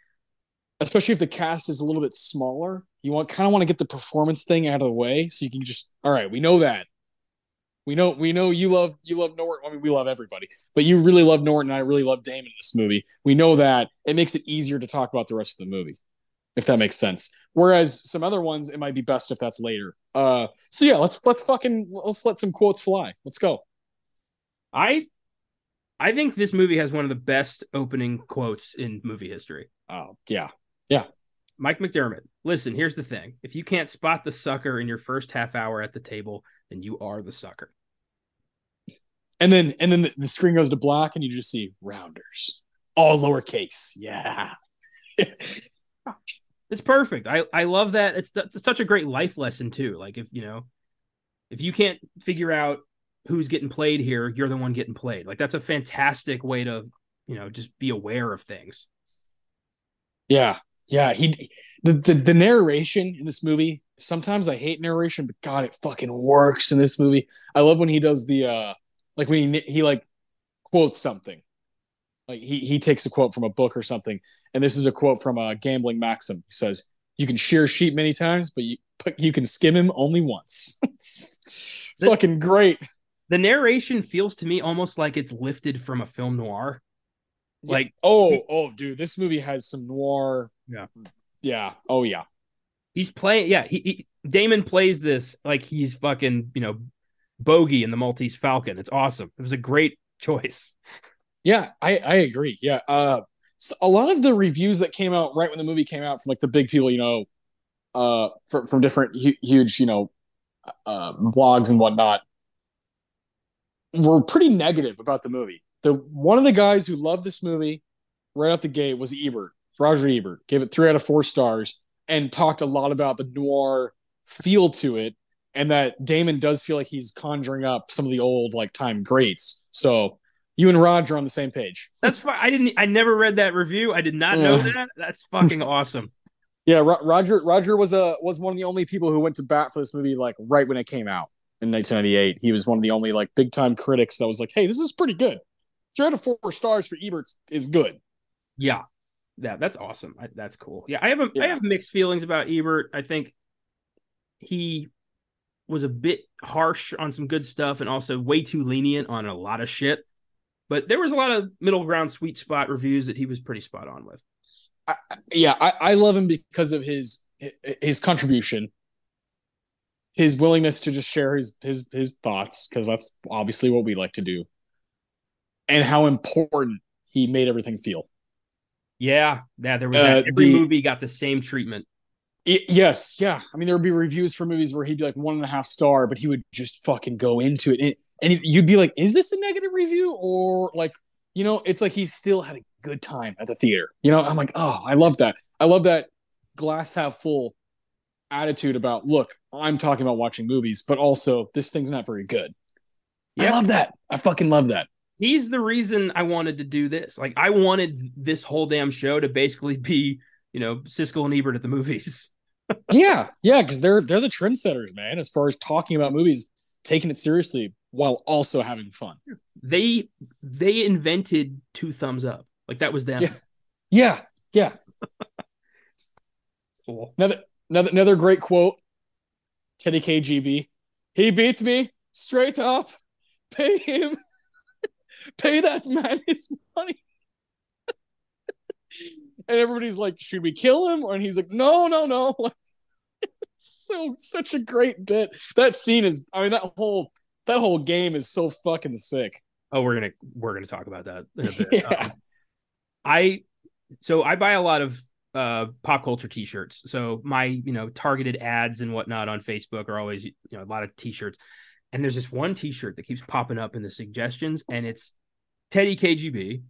especially if the cast is a little bit smaller. You want kind of want to get the performance thing out of the way, so you can just all right. We know that. We know we know you love you love Norton. I mean, we love everybody, but you really love Norton. And I really love Damon in this movie. We know that it makes it easier to talk about the rest of the movie, if that makes sense. Whereas some other ones, it might be best if that's later. Uh, so yeah, let's let's fucking let's let some quotes fly. Let's go. I I think this movie has one of the best opening quotes in movie history. Oh, yeah. Yeah. Mike McDermott, listen, here's the thing. If you can't spot the sucker in your first half hour at the table, then you are the sucker. And then and then the, screen goes to black and you just see rounders. All lowercase. Yeah. it's perfect. I I love that. It's, it's such a great life lesson too. Like if, you know, if you can't figure out who's getting played here, you're the one getting played. Like that's a fantastic way to, you know, just be aware of things. Yeah. Yeah. He the, the, the narration in this movie, sometimes I hate narration, but God, it fucking works in this movie. I love when he does the uh like when he he like quotes something. Like he he takes a quote from a book or something. And this is a quote from a gambling maxim. He says, You can shear sheep many times, but you but you can skim him only once. fucking great the narration feels to me almost like it's lifted from a film noir. Like, yeah. oh, oh, dude, this movie has some noir. Yeah, yeah, oh yeah. He's playing. Yeah, he, he Damon plays this like he's fucking you know bogey in the Maltese Falcon. It's awesome. It was a great choice. Yeah, I I agree. Yeah, uh, so a lot of the reviews that came out right when the movie came out from like the big people, you know, uh, from from different hu- huge, you know, uh, blogs and whatnot were pretty negative about the movie. The one of the guys who loved this movie right out the gate was Ebert, Roger Ebert. Gave it three out of four stars and talked a lot about the noir feel to it, and that Damon does feel like he's conjuring up some of the old like time greats. So you and Roger on the same page. That's fine. I didn't. I never read that review. I did not know that. That's fucking awesome. Yeah, Ro- Roger. Roger was a was one of the only people who went to bat for this movie like right when it came out in 1998. He was one of the only like big time critics that was like, "Hey, this is pretty good." Three out of four stars for Ebert is good. Yeah, yeah, that's awesome. I, that's cool. Yeah, I have a, yeah. I have mixed feelings about Ebert. I think he was a bit harsh on some good stuff and also way too lenient on a lot of shit. But there was a lot of middle ground sweet spot reviews that he was pretty spot on with. I, yeah, I, I love him because of his his contribution his willingness to just share his his his thoughts because that's obviously what we like to do and how important he made everything feel yeah yeah there was uh, every the, movie got the same treatment. It, yes yeah. I mean there would be reviews for movies where he'd be like one and a half star but he would just fucking go into it. And, and you'd be like is this a negative review? Or like you know it's like he still had a good time at the theater. You know i'm like oh i love that. I love that glass half full attitude about look i'm talking about watching movies but also this thing's not very good. Yep. i love that. I fucking love that he's the reason i wanted to do this like i wanted this whole damn show to basically be you know siskel and ebert at the movies yeah yeah because they're they're the trendsetters man as far as talking about movies taking it seriously while also having fun they they invented two thumbs up Like that was them. Yeah. Yeah. Yeah. Cool. Another another another great quote. Teddy KGB. He beats me straight up. Pay him. Pay that man his money. and everybody's like, should we kill him? And he's like, no, no, no. so such a great bit. That scene is I mean, that whole that whole game is so fucking sick. Oh, we're gonna we're gonna talk about that in a bit. yeah. Um, I so I buy a lot of uh pop culture t-shirts. So my, you know, targeted ads and whatnot on Facebook are always, you know, a lot of t-shirts. And there's this one t-shirt that keeps popping up in the suggestions, and it's Teddy KGB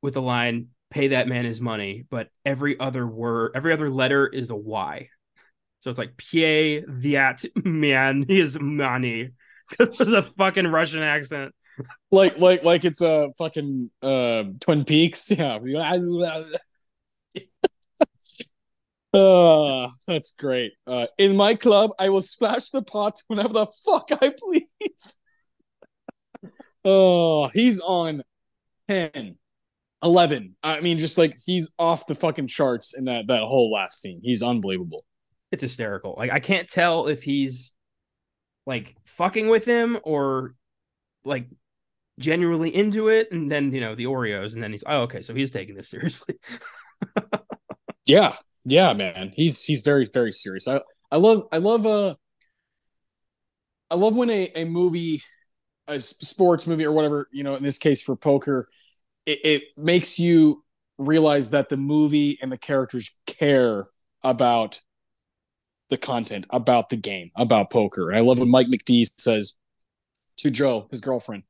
with the line, pay that man his money, but every other word, every other letter is a Y. So it's like pay that man his money. it's a fucking Russian accent. Like like like it's a fucking uh Twin Peaks. Yeah. Uh, that's great. Uh, in my club, I will splash the pot whenever the fuck I please. oh, he's on 10, 11. I mean, just like he's off the fucking charts in that that whole last scene. He's unbelievable. It's hysterical. Like I can't tell if he's like fucking with him or like genuinely into it, and then you know the Oreos, and then he's oh okay, so he's taking this seriously. yeah, yeah, man. He's he's very very serious. I I love I love uh I love when a a movie a sports movie or whatever, you know, in this case for poker, it, it makes you realize that the movie and the characters care about the content, about the game, about poker. And I love when Mike McD says to Joe, his girlfriend,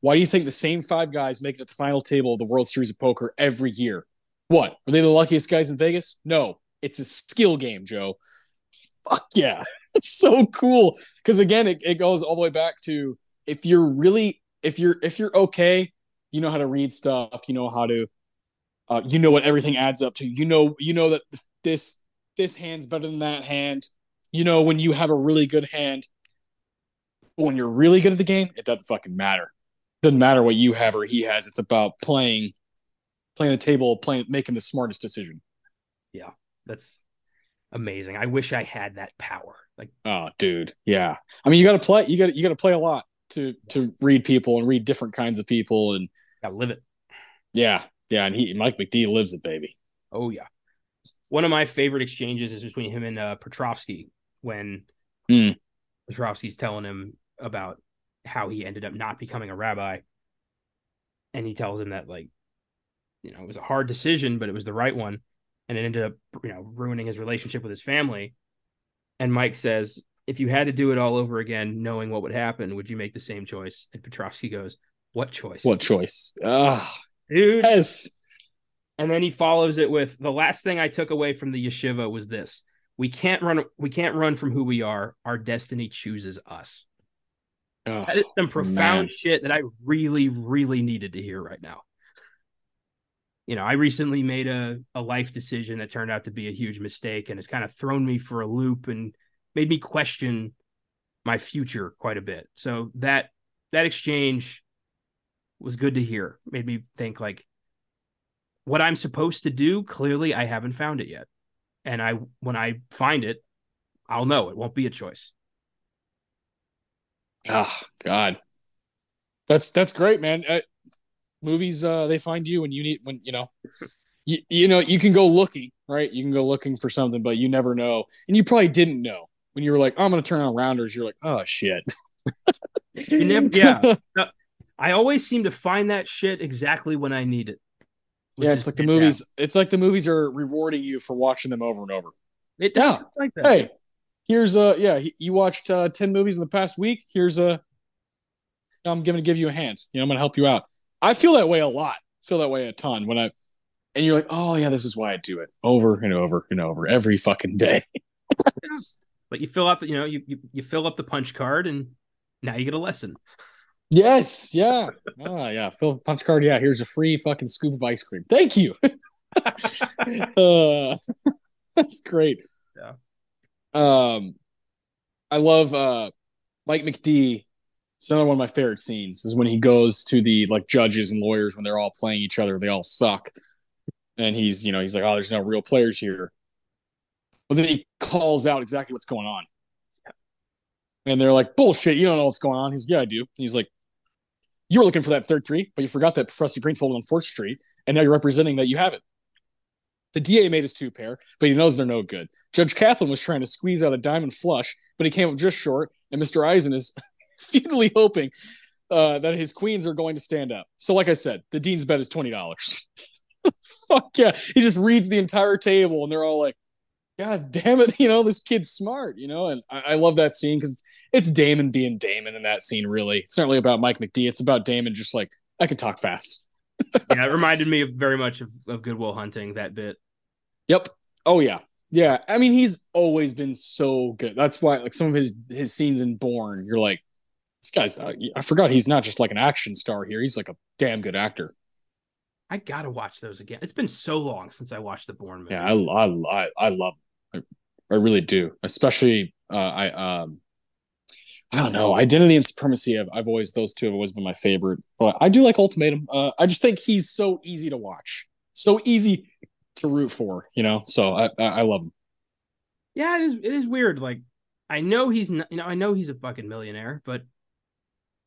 why do you think the same five guys make it to the final table of the World Series of Poker every year? What? Are they the luckiest guys in Vegas? No, it's a skill game, Joe. Fuck yeah. It's so cool. Because again, it, it goes all the way back to if you're really if you're if you're okay, you know how to read stuff, you know how to uh, you know what everything adds up to. You know, you know that this this hand's better than that hand. You know when you have a really good hand. When you're really good at the game, it doesn't fucking matter. It doesn't matter what you have or he has. It's about playing playing the table, playing making the smartest decision. Yeah that's amazing. I wish I had that power. Like, oh, dude, yeah. I mean, you got to play. You got you got to play a lot to to read people and read different kinds of people and got live it. Yeah, yeah. And he Mike McD lives it, baby. Oh yeah. One of my favorite exchanges is between him and uh, Petrovsky when mm. Petrovsky's telling him about how he ended up not becoming a rabbi, and he tells him that like, you know, it was a hard decision, but it was the right one and it ended up you know ruining his relationship with his family. And mike says if you had to do it all over again knowing what would happen would you make the same choice? And petrovsky goes what choice? What choice? Ah dude. Yes. And then he follows it with the last thing i took away from the yeshiva was this. We can't run we can't run from who we are. Our destiny chooses us. Oh, that is some profound man. shit that i really really needed to hear right now you know, I recently made a, a life decision that turned out to be a huge mistake and has kind of thrown me for a loop and made me question my future quite a bit. So that that exchange was good to hear. Made me think like what I'm supposed to do, clearly I haven't found it yet. And I when I find it, I'll know it won't be a choice. Oh God. That's that's great, man. Uh, movies uh they find you when you need when you know you, you know you can go looking right? You can go looking for something but you never know. And you probably didn't know. When you were like oh, i'm gonna turn on rounders you're like oh shit. You never yeah. I always seem to find that shit exactly when i need it. Yeah it's like the movies it's like the movies are rewarding you for watching them over and over. It does yeah. like that. Hey here's uh yeah you watched uh 10 movies in the past week. Here's a i'm gonna give you a hand. You know i'm gonna help you out I feel that way a lot. I feel that way a ton when I and you're like, oh yeah, this is why I do it over and over and over every fucking day. but you fill up, you know, you, you you fill up the punch card, and now you get a lesson. Yes, yeah, ah, yeah. Fill the punch card. Yeah, here's a free fucking scoop of ice cream. Thank you. uh, that's great. Yeah. Um, I love uh Mike McD it's another one of my favorite scenes is when he goes to the like judges and lawyers when they're all playing each other, they all suck. And he's, you know, he's like, Oh, there's no real players here. But then he calls out exactly what's going on. And they're like, Bullshit, you don't know what's going on. He's, Yeah, I do. He's like, You were looking for that third three, but you forgot that Professor Green folded on Fourth Street, and now you're representing that you have it. The DA made his two pair, but he knows they're no good. Judge Kaplan was trying to squeeze out a diamond flush, but he came up just short, and Mr. Eisen is futilely hoping uh, that his queens are going to stand up. So, like I said, the dean's bet is twenty dollars. Fuck yeah! He just reads the entire table, and they're all like, "God damn it!" You know, this kid's smart. You know, and I, I love that scene because it's, it's Damon being Damon in that scene. Really, it's not really about Mike McD. It's about Damon just like I can talk fast. yeah, it reminded me of very much of, of Good Will Hunting that bit. Yep. Oh yeah. Yeah. I mean, he's always been so good. That's why, like, some of his his scenes in Bourne, you're like, this guy's. Uh, I forgot he's not just like an action star here. He's like a damn good actor. I gotta watch those again. It's been so long since I watched the Bourne movie. Yeah, I I I, I love. Them. I, I really do. Especially, uh, I um, I don't know. Identity and Supremacy. I've, I've always those two have always been my favorite. But I do like Ultimatum. Uh, I just think he's so easy to watch, so easy to root for. You know, so I I, I love him. Yeah, it is. It is weird. Like I know he's not. You know, I know he's a fucking millionaire, but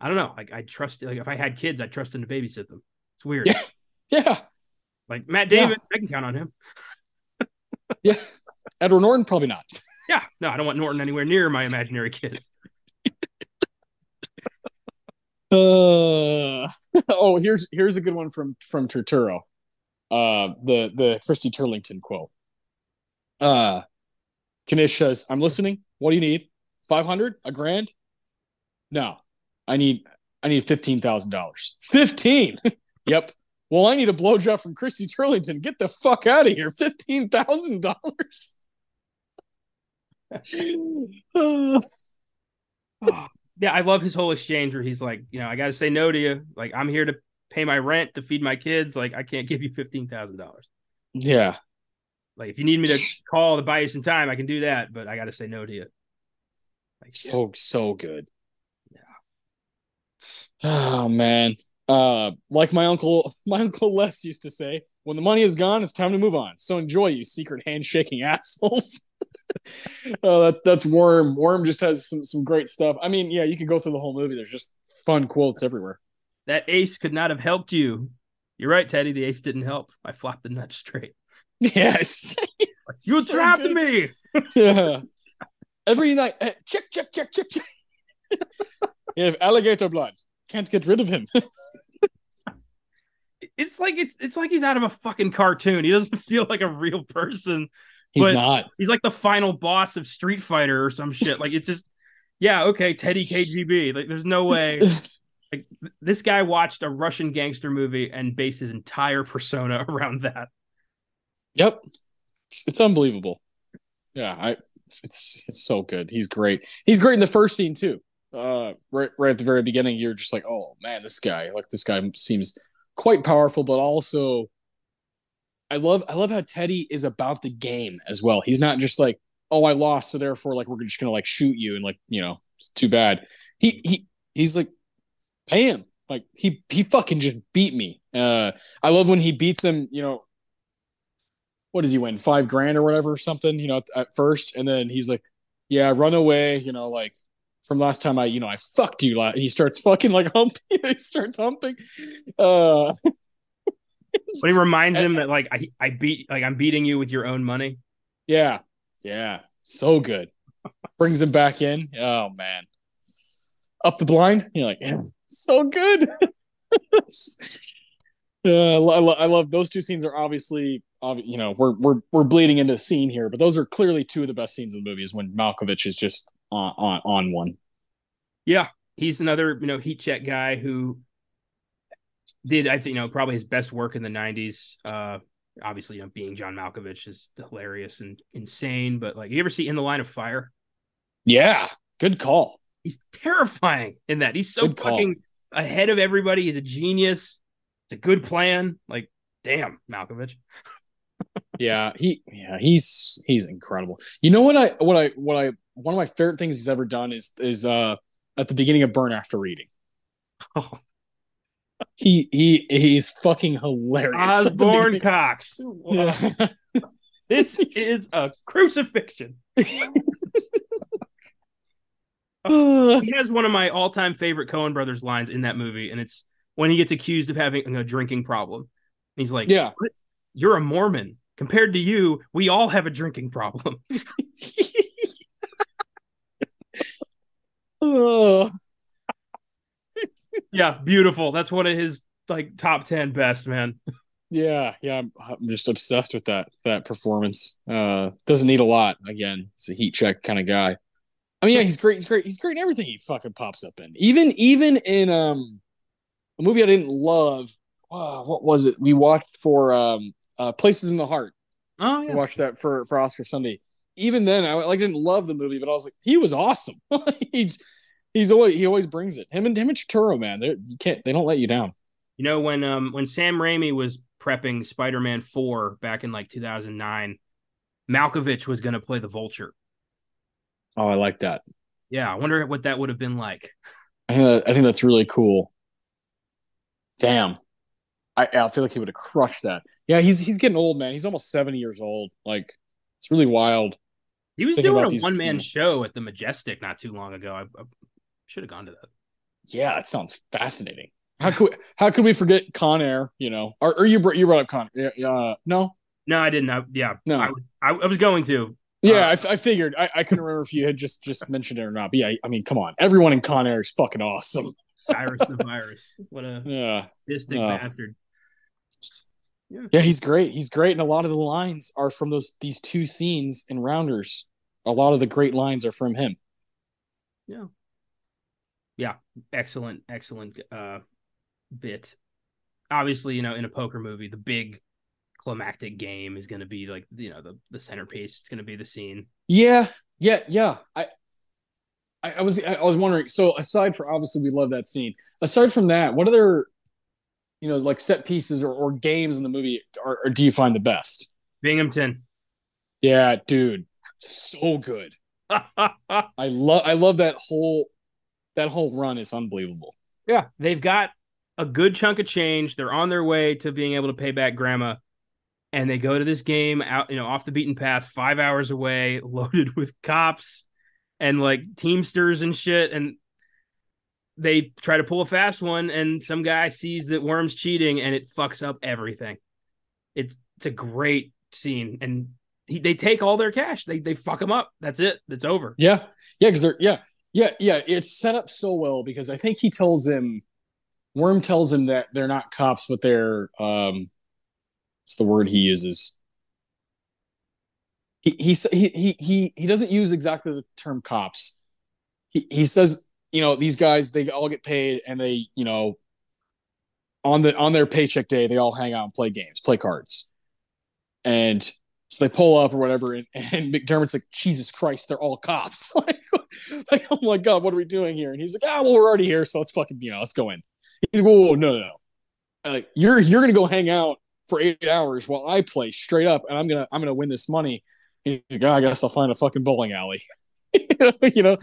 I don't know. Like I trust. Like if I had kids, I'd trust him to babysit them. It's weird. Yeah. Yeah. Like Matt Damon, yeah. I can count on him. yeah. Edward Norton, probably not. Yeah. No, I don't want Norton anywhere near my imaginary kids. uh, oh, here's here's a good one from from Turturro. Uh, the the Christy Turlington quote. Uh, Knish says, "I'm listening. What do you need? Five hundred? A grand? No, I need I need fifteen thousand dollars. Fifteen? yep. Well, I need a blowjob from Christy Turlington. Get the fuck out of here. Fifteen thousand dollars. Ah. yeah, I love his whole exchange where he's like, you know, I got to say no to you. Like, I'm here to pay my rent to feed my kids. Like, I can't give you fifteen thousand dollars. Yeah. Like, if you need me to call to buy you some time, I can do that, but I got to say no to you. Like, so yeah. so good. Oh man. Uh like my uncle my uncle Les used to say, when the money is gone, it's time to move on. So enjoy you secret handshaking assholes. oh, that's that's Worm. Worm just has some some great stuff. I mean, yeah, you could go through the whole movie. There's just fun quotes everywhere. That ace could not have helped you. You're right, Teddy. The ace didn't help. I flopped the nut straight. Yes. you so trapped good. me. yeah. Every night, uh, check, check, check, check, check. You have alligator blood can't get rid of him. it's like it's it's like he's out of a fucking cartoon. He doesn't feel like a real person. He's not. He's like the final boss of Street Fighter or some shit. Like it's just yeah, okay, Teddy KGB. Like there's no way. like this guy watched a Russian gangster movie and based his entire persona around that. Yep. It's, it's unbelievable. Yeah, I it's, it's it's so good. He's great. He's great in the first scene too uh, right, right at the very beginning, you're just like, oh man, this guy, like this guy seems quite powerful, but also I love, I love how Teddy is about the game as well. He's not just like, oh, I lost, so therefore, like, we're just gonna like shoot you and like, you know, it's too bad. He, he, he's like, pay him. Like he, he fucking just beat me. Uh, I love when he beats him. You know, what does he win? Five grand or whatever, something. You know, at, at first, and then he's like, yeah, run away. You know, like from last time I, you know, I fucked you. He starts fucking like humping. he starts humping. Uh, but he reminds him that like I, I beat, like I'm beating you with your own money. Yeah, yeah, so good. Brings him back in. Oh man, up the blind. You're like, yeah, so good. Yeah, I, lo- I love those two scenes. Are obviously, you know, we're we're we're bleeding into a scene here, but those are clearly two of the best scenes in the movie. Is when Malkovich is just on, on, on one. Yeah, he's another you know heat check guy who did I think you know probably his best work in the '90s. Uh, obviously, you know, being John Malkovich is hilarious and insane. But like, you ever see In the Line of Fire? Yeah, good call. He's terrifying in that. He's so fucking ahead of everybody. He's a genius. It's a good plan. Like, damn, Malkovich. yeah, he yeah he's he's incredible. You know what I what I what I one of my favorite things he's ever done is is uh at the beginning of Burn After Reading. Oh. He he he's fucking hilarious. Osborne Cox. Yeah. this is a crucifixion. Uh, he has one of my all-time favorite Coen brothers lines in that movie, and it's when he gets accused of having a drinking problem. He's like, "Yeah, what? you're a Mormon. Compared to you, we all have a drinking problem." Yeah, beautiful. That's one of his like top ten best, man. Yeah, yeah, I'm, I'm just obsessed with that that performance. Uh, doesn't need a lot. Again, he's a heat check kind of guy. I mean, yeah, he's great. He's great. He's great in everything he fucking pops up in. Even even in um a movie I didn't love. Uh, what was it? We watched for um uh, Places in the Heart. Oh yeah. We watched that for for Oscar Sunday. Even then, I like didn't love the movie, but I was like, he was awesome. he's he's always he always brings it. Him and him and Turturro, man, they you can't they don't let you down. You know when um when Sam Raimi was prepping Spider Man Four back in like 2009, Malkovich was going to play the Vulture. Oh, I like that. Yeah, I wonder what that would have been like. I think, I think that's really cool. Damn, I, I feel like he would have crushed that. Yeah, he's he's getting old, man. He's almost seventy years old. Like it's really wild. He was doing a these, one man show at the Majestic not too long ago. I, I should have gone to that. Yeah, that sounds fascinating. How could we, how could we forget Con Air? You know, or, or you you brought up Con? Uh, no, no, I didn't. I, yeah, no, I was I, I was going to. Yeah, uh, I, I, figured. I, I couldn't remember if you had just just mentioned it or not. But yeah, I mean, come on, everyone in Con Air is fucking awesome. Cyrus the Virus, what a yeah, distant uh, bastard. Yeah. yeah, he's great. He's great, and a lot of the lines are from those these two scenes in Rounders. A lot of the great lines are from him. Yeah, yeah, excellent, excellent uh, bit. Obviously, you know, in a poker movie, the big climactic game is going to be like you know the the centerpiece. It's going to be the scene. Yeah, yeah, yeah. I, I, I was I was wondering. So aside from obviously we love that scene. Aside from that, what other you know like set pieces or, or games in the movie are, or do you find the best? Binghamton. Yeah, dude, so good. I love I love that whole that whole run is unbelievable. Yeah, they've got a good chunk of change. They're on their way to being able to pay back grandma and they go to this game out, you know, off the beaten path, five hours away, loaded with cops and like teamsters and shit. And they try to pull a fast one, and some guy sees that Worm's cheating, and it fucks up everything. It's it's a great scene, and he, they take all their cash. They they fuck him up. That's it. It's over. Yeah, yeah, because they're yeah, yeah, yeah. It's set up so well because I think he tells him, Worm tells him that they're not cops, but they're um it's the word he uses. He he he he he doesn't use exactly the term cops. He he says, you know, these guys they all get paid and they, you know, on the on their paycheck day they all hang out and play games, play cards. And so they pull up or whatever, and, and McDermott's like, Jesus Christ, they're all cops. like, like, oh my God, what are we doing here? And he's like, ah, well, we're already here, so let's fucking, you know, let's go in. He's like, whoa, whoa, no, no, no. Like, you're you're gonna go hang out for eight hours while I play straight up, and I'm gonna I'm gonna win this money. He's like, oh, I guess I'll find a fucking bowling alley. you know,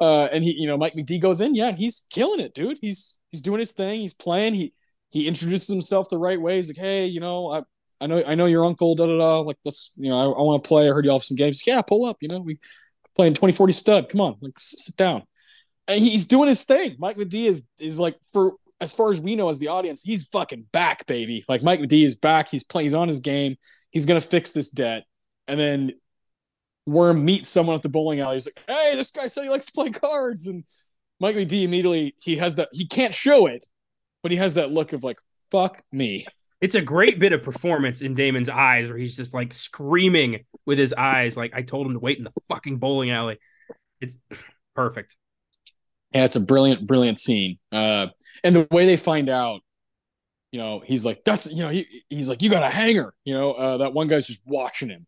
uh, and he, you know, Mike McD goes in, yeah, and he's killing it, dude. He's he's doing his thing. He's playing. He he introduces himself the right way. He's like, hey, you know, I I know I know your uncle, da da da. Like, let's you know, I, I want to play. I heard you have some games. Yeah, pull up. You know, we playing 2040 stud. Come on, like sit down. And he's doing his thing. Mike McD is is like for as far as we know as the audience, he's fucking back, baby. Like Mike McD is back. He's playing. He's on his game. He's gonna fix this debt. And then Worm meets someone at the bowling alley. He's like, "Hey, this guy said he likes to play cards." And Mike D immediately he has that. He can't show it, but he has that look of like, "Fuck me." It's a great bit of performance in Damon's eyes, where he's just like screaming with his eyes, like I told him to wait in the fucking bowling alley. It's perfect. Yeah, it's a brilliant, brilliant scene. Uh, and the way they find out, you know, he's like, that's, you know, he, he's like, you got a hanger, you know, uh, that one guy's just watching him.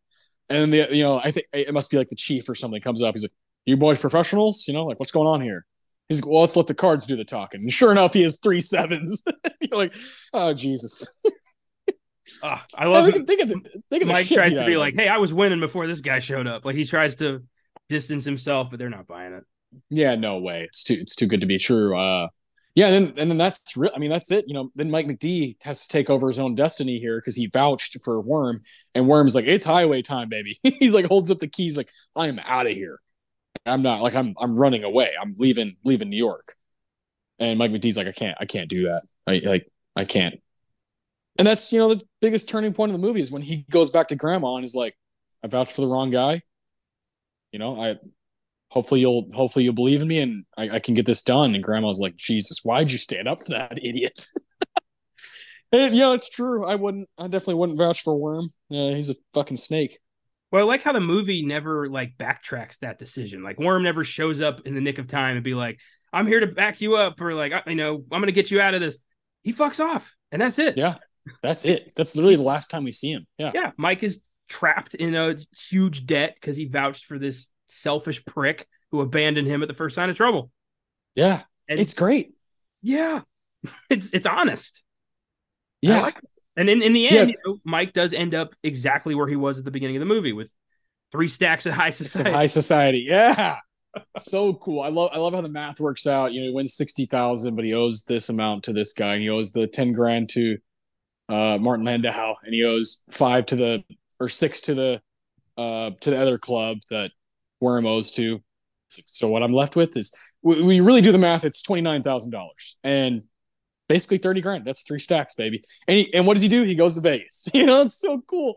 And the, you know, I think it must be like the chief or something comes up. He's like, you boys professionals, you know, like what's going on here? He's like, well, let's let the cards do the talking. And sure enough, he has three sevens. You're like, oh, Jesus. Uh, I love yeah, think of the, think of Mike tries to be like, "Hey, I was winning before this guy showed up." Like he tries to distance himself, but they're not buying it. Yeah, no way. It's too it's too good to be true. Uh yeah, and then and then that's real. I mean, that's it. You know, then Mike McD has to take over his own destiny here because he vouched for Worm, and Worm's like, "It's highway time, baby." he like holds up the keys, like, "I'm out of here. I'm not like I'm I'm running away. I'm leaving leaving New York." And Mike McD's like, "I can't, I can't do that. I like I can't." And that's you know the biggest turning point of the movie is when he goes back to Grandma and is like, "I vouched for the wrong guy." You know, I hopefully you'll hopefully you'll believe in me and I, I can get this done. And grandma's like, Jesus, why'd you stand up for that idiot? and, yeah, it's true. I wouldn't I definitely wouldn't vouch for Worm. Yeah, he's a fucking snake. Well, I like how the movie never like backtracks that decision. Like Worm never shows up in the nick of time and be like, I'm here to back you up, or like, you know, I'm gonna get you out of this. He fucks off, and that's it. Yeah, that's it. That's literally the last time we see him. Yeah. Yeah. Mike is trapped in a huge debt because he vouched for this selfish prick who abandoned him at the first sign of trouble. Yeah. And it's great. Yeah. It's it's honest. Yeah. Like and in, in the end, yeah. you know, Mike does end up exactly where he was at the beginning of the movie with three stacks of high society. high society. Yeah. so cool. I love I love how the math works out. You know, he wins sixty thousand, but he owes this amount to this guy, and he owes the ten grand to uh, Martin Landau, and he owes five to the or six to the uh, to the other club that Worm owes to. So what I'm left with is we really do the math, it's twenty nine thousand dollars and basically thirty grand. That's three stacks, baby. And he, and what does he do? He goes to Vegas. You know, it's so cool.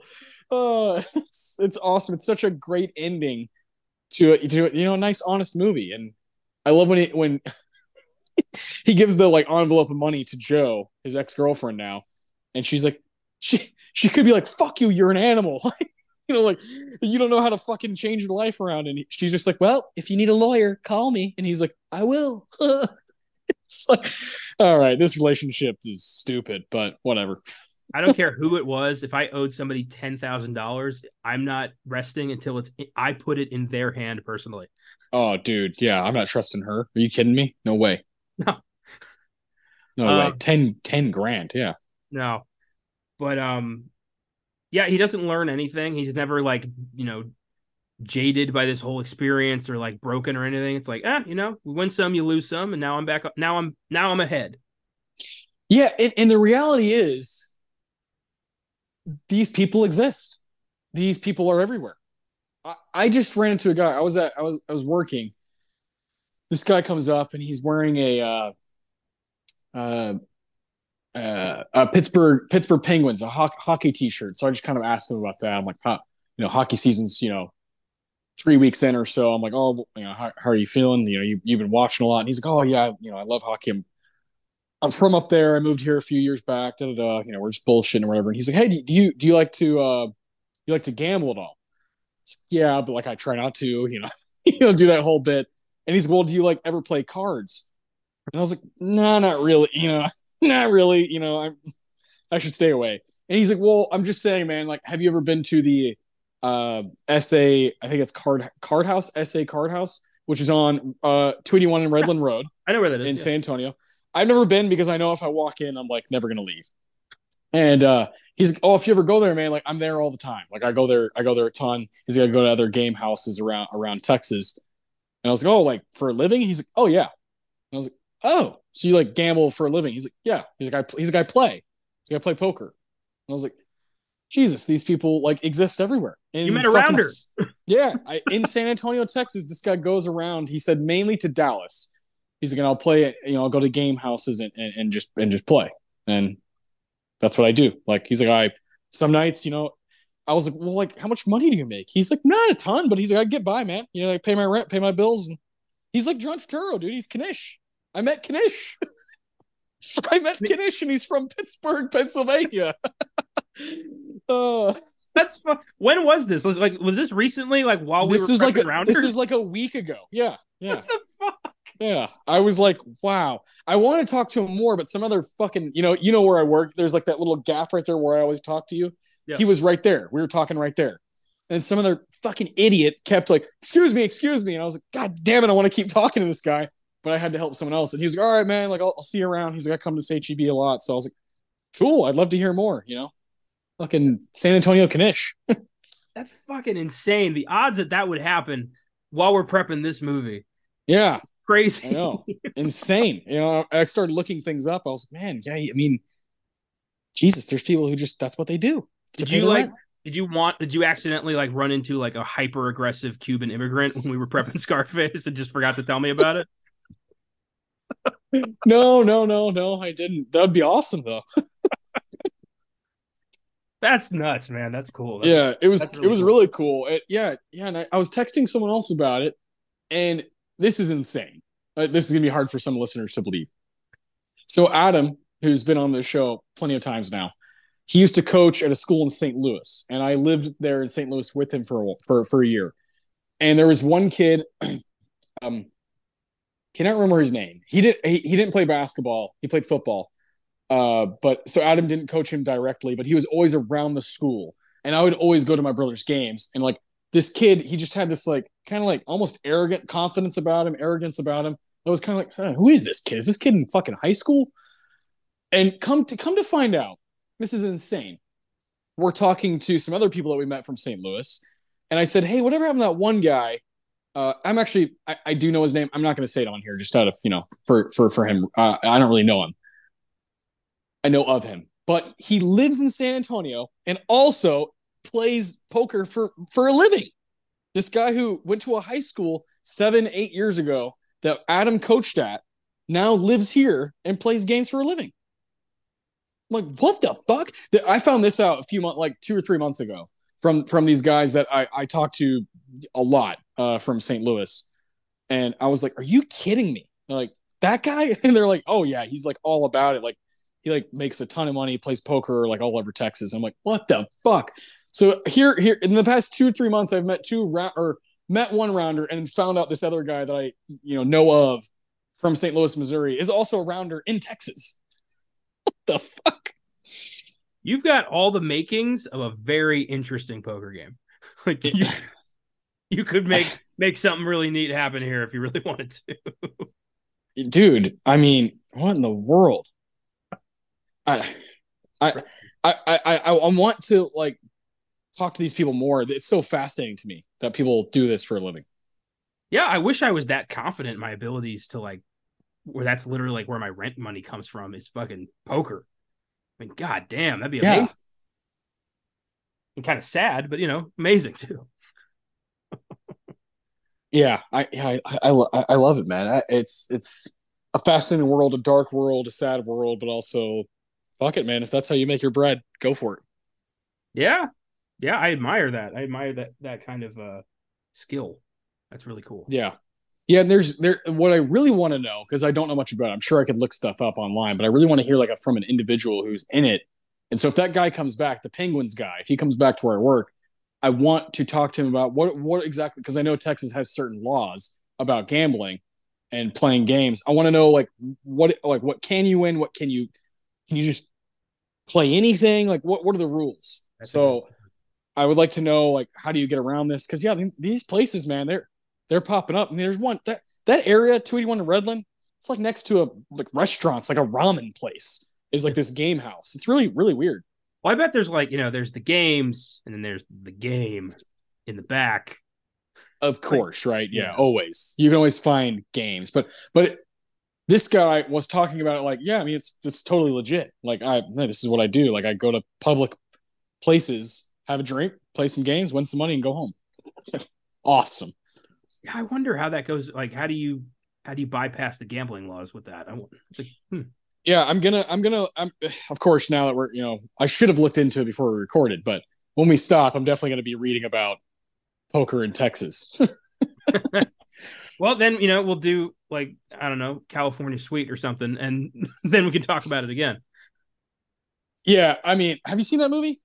Uh, it's it's awesome. It's such a great ending to to you know a nice honest movie. And I love when he when he gives the like envelope of money to Joe, his ex girlfriend now, and she's like, she she could be like, "Fuck you, you're an animal." you know, like you don't know how to fucking change your life around. And she's just like, well, if you need a lawyer, call me. And he's like, I will. it's like, all right, this relationship is stupid, but whatever. I don't care who it was. If I owed somebody ten thousand dollars, I'm not resting until it's I put it in their hand personally. Oh, dude, yeah, I'm not trusting her. Are you kidding me? No way. No. No um, way. 10, 10 grand. Yeah. No. But um, yeah, he doesn't learn anything. He's never like, you know, jaded by this whole experience or like broken or anything. It's like, ah, you know, we win some, you lose some, and now I'm back. Now I'm now I'm ahead. Yeah, and, and the reality is, these people exist. These people are everywhere. I, I just ran into a guy. I was at I was I was working. This guy comes up and he's wearing a uh, uh, uh, uh, Pittsburgh Pittsburgh Penguins a ho- hockey T-shirt. So I just kind of asked him about that. I'm like, huh, you know, hockey season's you know three weeks in or so. I'm like, oh, you know, how, how are you feeling? You know, you you've been watching a lot. And he's like, oh yeah, you know, I love hockey. I'm, I'm from up there. I moved here a few years back. Da, da, da. You know, we're just bullshitting or whatever. And he's like, hey, do you do you like to uh, you like to gamble at all? yeah, but like I try not to. You know, you know, do that whole bit. And he's like, well, do you like ever play cards? And I was like, no, nah, not really. You know, not really. You know, I I should stay away. And he's like, well, I'm just saying, man. Like, have you ever been to the uh, SA? I think it's Card Card House, SA Card House, which is on uh 281 in Redland Road. I know where that is in yeah. San Antonio. I've never been because I know if I walk in, I'm like never gonna leave. And uh, he's like, oh, if you ever go there, man, like I'm there all the time. Like I go there, I go there a ton. He's gonna go to other game houses around around Texas. And I was like, oh, like for a living? He's like, oh yeah. And I was like, oh, so you like gamble for a living? He's like, yeah. He's like, I, he's like, I play. He's like, I play poker. And I was like, Jesus, these people like exist everywhere. And you met a rounder. yeah, I, in San Antonio, Texas, this guy goes around. He said mainly to Dallas. He's like, and I'll play it. You know, I'll go to game houses and, and, and just and just play. And that's what I do. Like he's like, I some nights, you know, I was like, well, like how much money do you make? He's like, not a ton, but he's like, I get by, man. You know, I pay my rent, pay my bills, and he's like John Turturro, dude. He's Knish. I met Knish. I met Knish, and he's from Pittsburgh, Pennsylvania. uh, That's fun. when was this? Was like was this recently? Like while we this were is like a, this is like a week ago. Yeah, yeah. What the fuck? Yeah, I was like, wow. I want to talk to him more, but some other fucking, you know, you know where I work. There's like that little gap right there where I always talk to you. Yeah. He was right there. We were talking right there, and some other fucking idiot kept like, "Excuse me, excuse me," and I was like, "God damn it, I want to keep talking to this guy." But I had to help someone else. And he was like, all right, man, like I'll, I'll see you around. He's like, I come to HEB a lot. So I was like, cool. I'd love to hear more, you know, fucking San Antonio Knish. That's fucking insane. The odds that that would happen while we're prepping this movie. Yeah, crazy. I know, insane. You know, I started looking things up. I was like, man, yeah. I mean, Jesus, there's people who just that's what they do. Did you like? Rent. Did you want? Did you accidentally like run into like a hyper aggressive Cuban immigrant when we were prepping Scarface and just forgot to tell me about it? No, no, no, no. I didn't. That'd be awesome though. That's nuts, man. That's cool. That's, yeah, it was really it was cool. really cool. It, yeah, yeah. And I, I, was texting someone else about it, and this is insane. Uh, this is gonna be hard for some listeners to believe. So Adam, who's been on the show plenty of times now, he used to coach at a school in St. Louis, and I lived there in St. Louis with him for a, for for a year. And there was one kid, um, cannot remember his name. He did he, he didn't play basketball. He played football. Uh, but so Adam didn't coach him directly, but he was always around the school, and I would always go to my brother's games. And like this kid, he just had this like kind of like almost arrogant confidence about him, arrogance about him. I was kind of like, huh, who is this kid? Is this kid in fucking high school? And come to come to find out, this is insane. We're talking to some other people that we met from St. Louis, and I said, hey, whatever happened to that one guy? Uh, I'm actually I, I, do know his name. I'm not going to say it on here, just out of you know for for for him. Uh, I don't really know him. I know of him, but he lives in San Antonio and also plays poker for for a living. This guy who went to a high school seven eight years ago that Adam coached at now lives here and plays games for a living. I'm like, what the fuck? That I found this out a few months, like two or three months ago, from from these guys that I I talked to a lot uh, from St. Louis, and I was like, are you kidding me? They're like that guy, and they're like, oh yeah, he's like all about it. Like he like makes a ton of money, plays poker like all over Texas. I'm like, what the fuck? So here, here in the past two three months, I've met two round or met one rounder and found out this other guy that I you know know of from St. Louis, Missouri, is also a rounder in Texas. What the fuck? You've got all the makings of a very interesting poker game. like you, you could make make something really neat happen here if you really wanted to. Dude, I mean, what in the world? I, I, I, I, I want to like talk to these people more. It's so fascinating to me that people do this for a living. Yeah, I wish I was that confident in my abilities to like where that's literally like where my rent money comes from is fucking poker. I mean, god damn, that'd be amazing. Yeah. And kind of sad, but you know, amazing too. Yeah, I, I, I, I love it, man. It's, it's a fascinating world, a dark world, a sad world, but also fuck it, man. If that's how you make your bread, go for it. Yeah. Yeah, I admire that. I admire that that kind of uh skill. That's really cool. Yeah. Yeah, and there's there what I really want to know because I don't know much about it. I'm sure I could look stuff up online, but I really want to hear like a, from an individual who's in it. And so if that guy comes back, the Penguins guy, if he comes back to where I work, I want to talk to him about what what exactly because I know Texas has certain laws about gambling and playing games. I want to know like what like what can you win, what can you can you just play anything? Like, what what are the rules? That's so, I would like to know like how do you get around this? Because yeah, these places, man, they're they're popping up. I mean, there's one that that area, two eighty one in Redland. It's like next to a like restaurants, like a ramen place. Is like this game house. It's really really weird. Well, I bet there's like you know there's the games and then there's the game in the back. Of course, like, right? Yeah, yeah, always. You can always find games, but but this guy was talking about it like, yeah, I mean, it's it's totally legit. Like, I this is what I do. Like, I go to public places, have a drink, play some games, win some money, and go home. awesome. Yeah, I wonder how that goes. Like, how do you how do you bypass the gambling laws with that? I like, hmm. Yeah, I'm gonna I'm gonna I'm of course now that we're you know I should have looked into it before we recorded, but when we stop, I'm definitely gonna be reading about poker in Texas. well, then you know we'll do like I don't know California Suite or something, and then we can talk about it again. Yeah, I mean, have you seen that movie?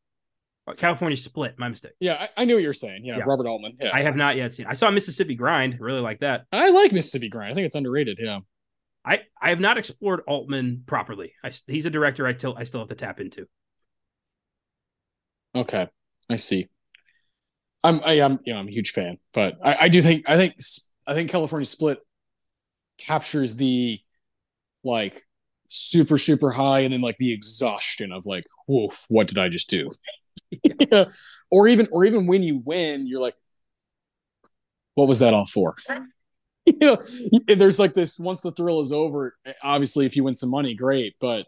Oh, California Split. My mistake. Yeah, I, I knew what you're saying. Yeah, yeah, Robert Altman. Yeah, I have not yet seen. I saw Mississippi Grind. Really like that. I like Mississippi Grind. I think it's underrated. Yeah. I, I have not explored Altman properly. I, he's a director I still I still have to tap into. Okay, I see. I'm I am you know I'm a huge fan, but I, I do think I think I think California Split captures the like super super high and then like the exhaustion of like woof what did i just do yeah. or even or even when you win you're like what was that all for you know, there's like this once the thrill is over, obviously if you win some money, great, but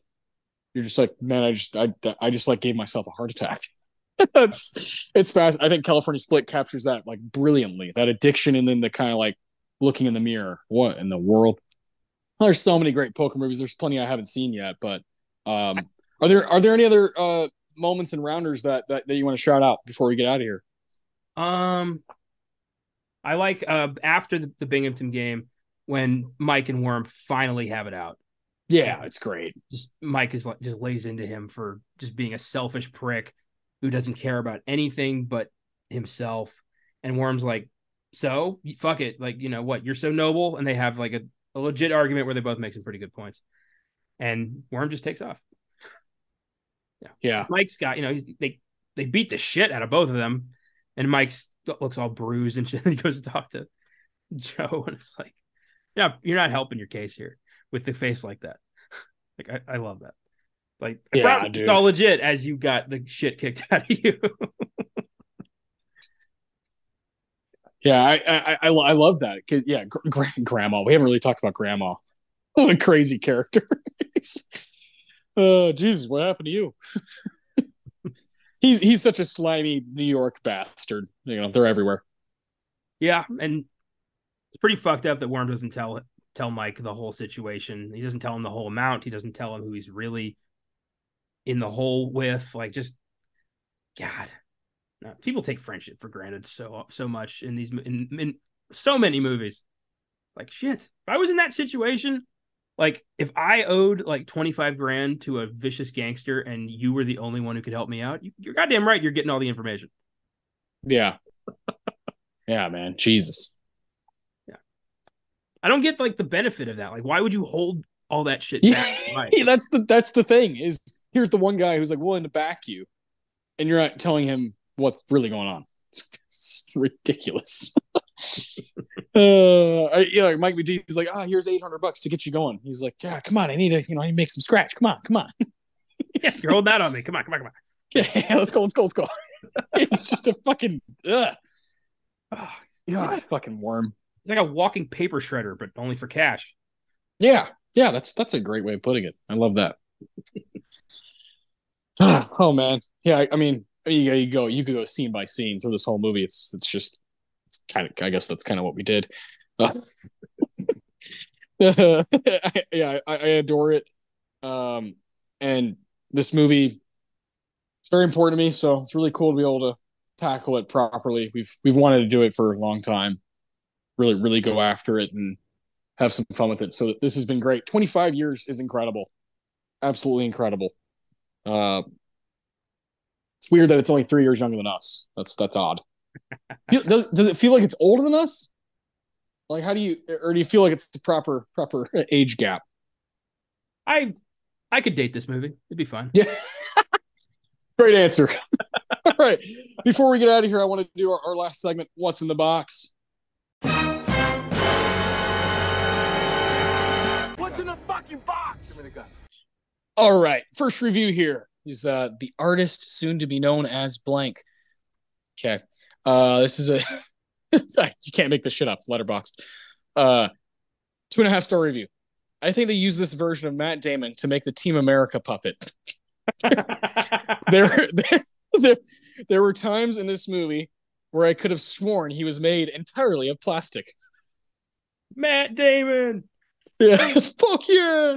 you're just like, man, I just I I just like gave myself a heart attack. it's it's fast. I think California Split captures that like brilliantly. That addiction and then the kind of like looking in the mirror. What in the world? There's so many great poker movies. There's plenty I haven't seen yet, but um, are there are there any other uh, moments and rounders that, that that you want to shout out before we get out of here? Um, I like uh after the, the Binghamton game when Mike and Worm finally have it out. Yeah, it's great. Just Mike is like just lays into him for just being a selfish prick who doesn't care about anything but himself. And Worm's like, so fuck it, like you know what, you're so noble, and they have like a, a legit argument where they both make some pretty good points, and Worm just takes off. yeah, yeah. Mike's got you know they they beat the shit out of both of them, and Mike's looks all bruised and shit. And he goes to talk to Joe, and it's like, yeah, you're not helping your case here with the face like that. like I, I love that. Like yeah, it's all legit as you got the shit kicked out of you. yeah, I, I I, I love that. Cause yeah, gr- Grama. We haven't really talked about Grama. What a crazy character. oh Jesus, what happened to you? He's he's such a slimy New York bastard. You know, they're everywhere. Yeah, and it's pretty fucked up that Worm doesn't tell tell Mike the whole situation. He doesn't tell him the whole amount. He doesn't tell him who he's really in the hole with. Like, just God, no, people take friendship for granted so so much in these in, in so many movies. Like shit, if I was in that situation, like if I owed like 25 grand to a vicious gangster and you were the only one who could help me out, you, are goddamn right. You're getting all the information. Yeah. yeah, man. Jesus. Yeah. I don't get like the benefit of that. Like, why would you hold all that shit back? yeah, that's the that's the thing is here's the one guy who's like willing to back you, and you're not telling him what's really going on. It's, it's ridiculous. uh, I, you know, Mike McD is like, ah, oh, here's 800 bucks to get you going. He's like, yeah, come on, I need to, you know, I need to make some scratch. Come on, come on. yeah, you're holding that on me. Come on, come on, come on. Yeah, let's go, let's go, let's go. it's just a fucking, ugh. Oh, God, yeah. fucking worm. It's like a walking paper shredder, but only for cash. Yeah, yeah, that's that's a great way of putting it. I love that. oh man, yeah. I, I mean, you, you go, you could go scene by scene through this whole movie. It's it's just it's kind of. I guess that's kind of what we did. Uh, yeah, I, I adore it. Um, and this movie, it's very important to me. So it's really cool to be able to tackle it properly. We've we've wanted to do it for a long time. Really, really go after it and have some fun with it. So this has been great. Twenty five years is incredible, absolutely incredible. Uh, it's weird that it's only three years younger than us. That's that's odd. Does does it feel like it's older than us? Like, how do you, or do you feel like it's the proper proper age gap? I I could date this movie. It'd be fun. Yeah. Great answer. All right. Before we get out of here, I want to do our, our last segment. What's in the box? What's in the fucking box? Give me the gun. All right. First review here is uh, the artist soon to be known as blank. Okay. Uh, this is a you can't make this shit up. Letterboxd. Uh, two and a half star review. I think they use this version of Matt Damon to make the Team America puppet. there, there, there, there were times in this movie where I could have sworn he was made entirely of plastic. Matt Damon. Yeah, fuck yeah.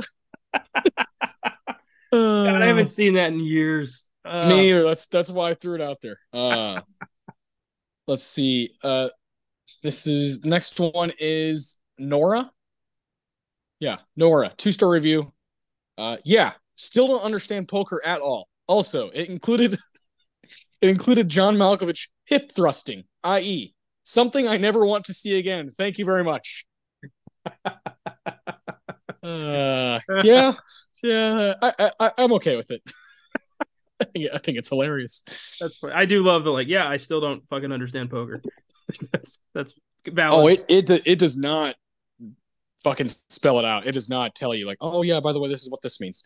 God, I haven't seen that in years. Uh, me either. That's that's why I threw it out there. Uh, let's see. Uh, this is next one is Nora. Yeah, Nora. Two star review. Uh, yeah, still don't understand poker at all. Also, it included it included John Malkovich hip thrusting, i.e., something I never want to see again. Thank you very much. uh, yeah, yeah, I, I, I'm okay with it. I think I think it's hilarious. That's funny. I do love the like. Yeah, I still don't fucking understand poker. that's that's valid. Oh, it it it does not fucking spell it out. It does not tell you like, oh yeah, by the way, this is what this means.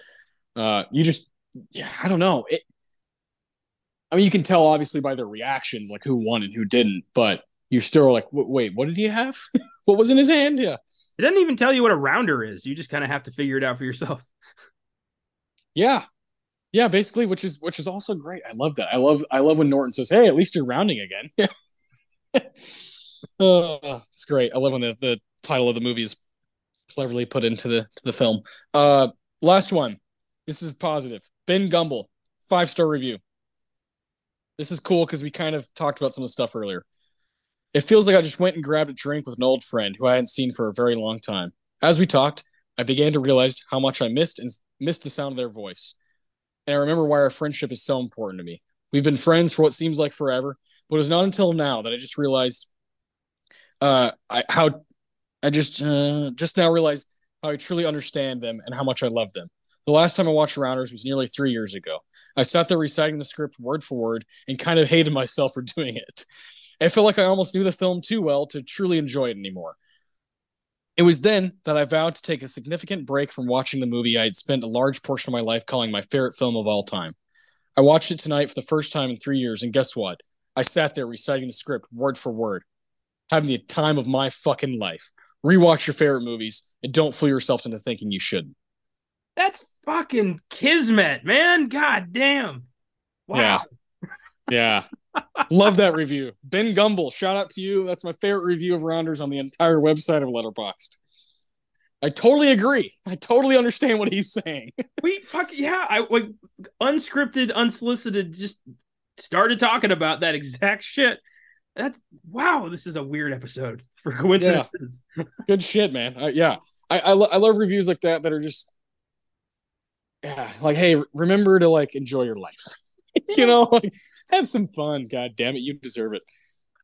Uh, you just yeah, I don't know. It. I mean, you can tell obviously by their reactions, like who won and who didn't, but you're still like, wait, what did he have? what was in his hand? Yeah. It doesn't even tell you what a rounder is. You just kind of have to figure it out for yourself. Yeah. Yeah, basically, which is which is also great. I love that. I love I love when Norton says, "Hey, at least you're rounding again." uh, it's great. I love when the, the title of the movie is cleverly put into the to the film. Uh, last one. This is positive. Ben Gumble, five star review. This is cool because we kind of talked about some of the stuff earlier. It feels like I just went and grabbed a drink with an old friend who I hadn't seen for a very long time. As we talked, I began to realize how much I missed and missed the sound of their voice. And I remember why our friendship is so important to me. We've been friends for what seems like forever, but it was not until now that I just realized uh, I, how I just uh, just now realized how I truly understand them and how much I love them. The last time I watched Rounders was nearly three years ago. I sat there reciting the script word for word and kind of hated myself for doing it. I felt like I almost knew the film too well to truly enjoy it anymore. It was then that I vowed to take a significant break from watching the movie I had spent a large portion of my life calling my favorite film of all time. I watched it tonight for the first time in three years, and guess what? I sat there reciting the script word for word, having the time of my fucking life. Rewatch your favorite movies and don't fool yourself into thinking you shouldn't. That's fucking kismet, man. God damn. Wow. Yeah. Yeah. Love that review. Ben Gumble, shout out to you. That's my favorite review of Rounders on the entire website of Letterboxd. I totally agree. I totally understand what he's saying. we fuck yeah, I like unscripted, unsolicited, just started talking about that exact shit. That's wow. This is a weird episode for coincidences. Yeah. Good shit, man. Uh, yeah, I I, lo- I love reviews like that that are just yeah, like hey, remember to like enjoy your life. you know, like have some fun. God damn it, you deserve it.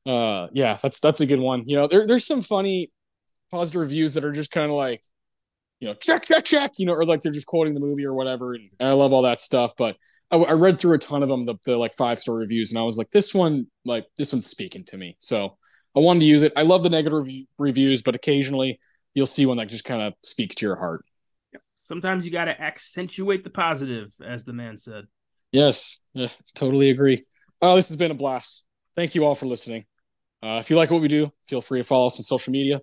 Uh, yeah, that's that's a good one. You know, there, there's some funny positive reviews that are just kind of like, you know, check, check, check, you know, or like they're just quoting the movie or whatever. And, I love all that stuff. But I, I, read through a ton of them, the, the like five star reviews, and I was like, this one, like this one's speaking to me. So I wanted to use it. I love the negative reviews, but occasionally you'll see one that just kind of speaks to your heart. Sometimes you got to accentuate the positive, as the man said. Yes, yeah, totally agree. Oh, this has been a blast. Thank you all for listening. Uh, if you like what we do, feel free to follow us on social media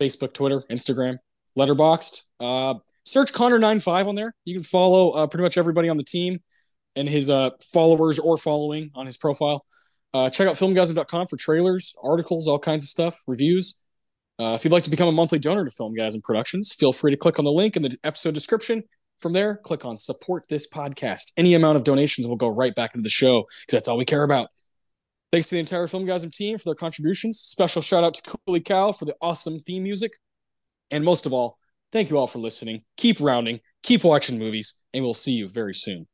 Facebook, Twitter, Instagram, Letterboxd. Uh, search Connor95 on there. You can follow uh, pretty much everybody on the team and his uh, followers or following on his profile. Uh, check out filmgazm.com for trailers, articles, all kinds of stuff, reviews. If you'd like to become a monthly donor to Filmgazm Productions, feel free to click on the link in the episode description from there, click on support this podcast. Any amount of donations will go right back into the show because that's all we care about. Thanks to the entire Filmgazm team for their contributions. Special shout out to Cooley Cal for the awesome theme music. And most of all, thank you all for listening. Keep rounding, keep watching movies, and we'll see you very soon.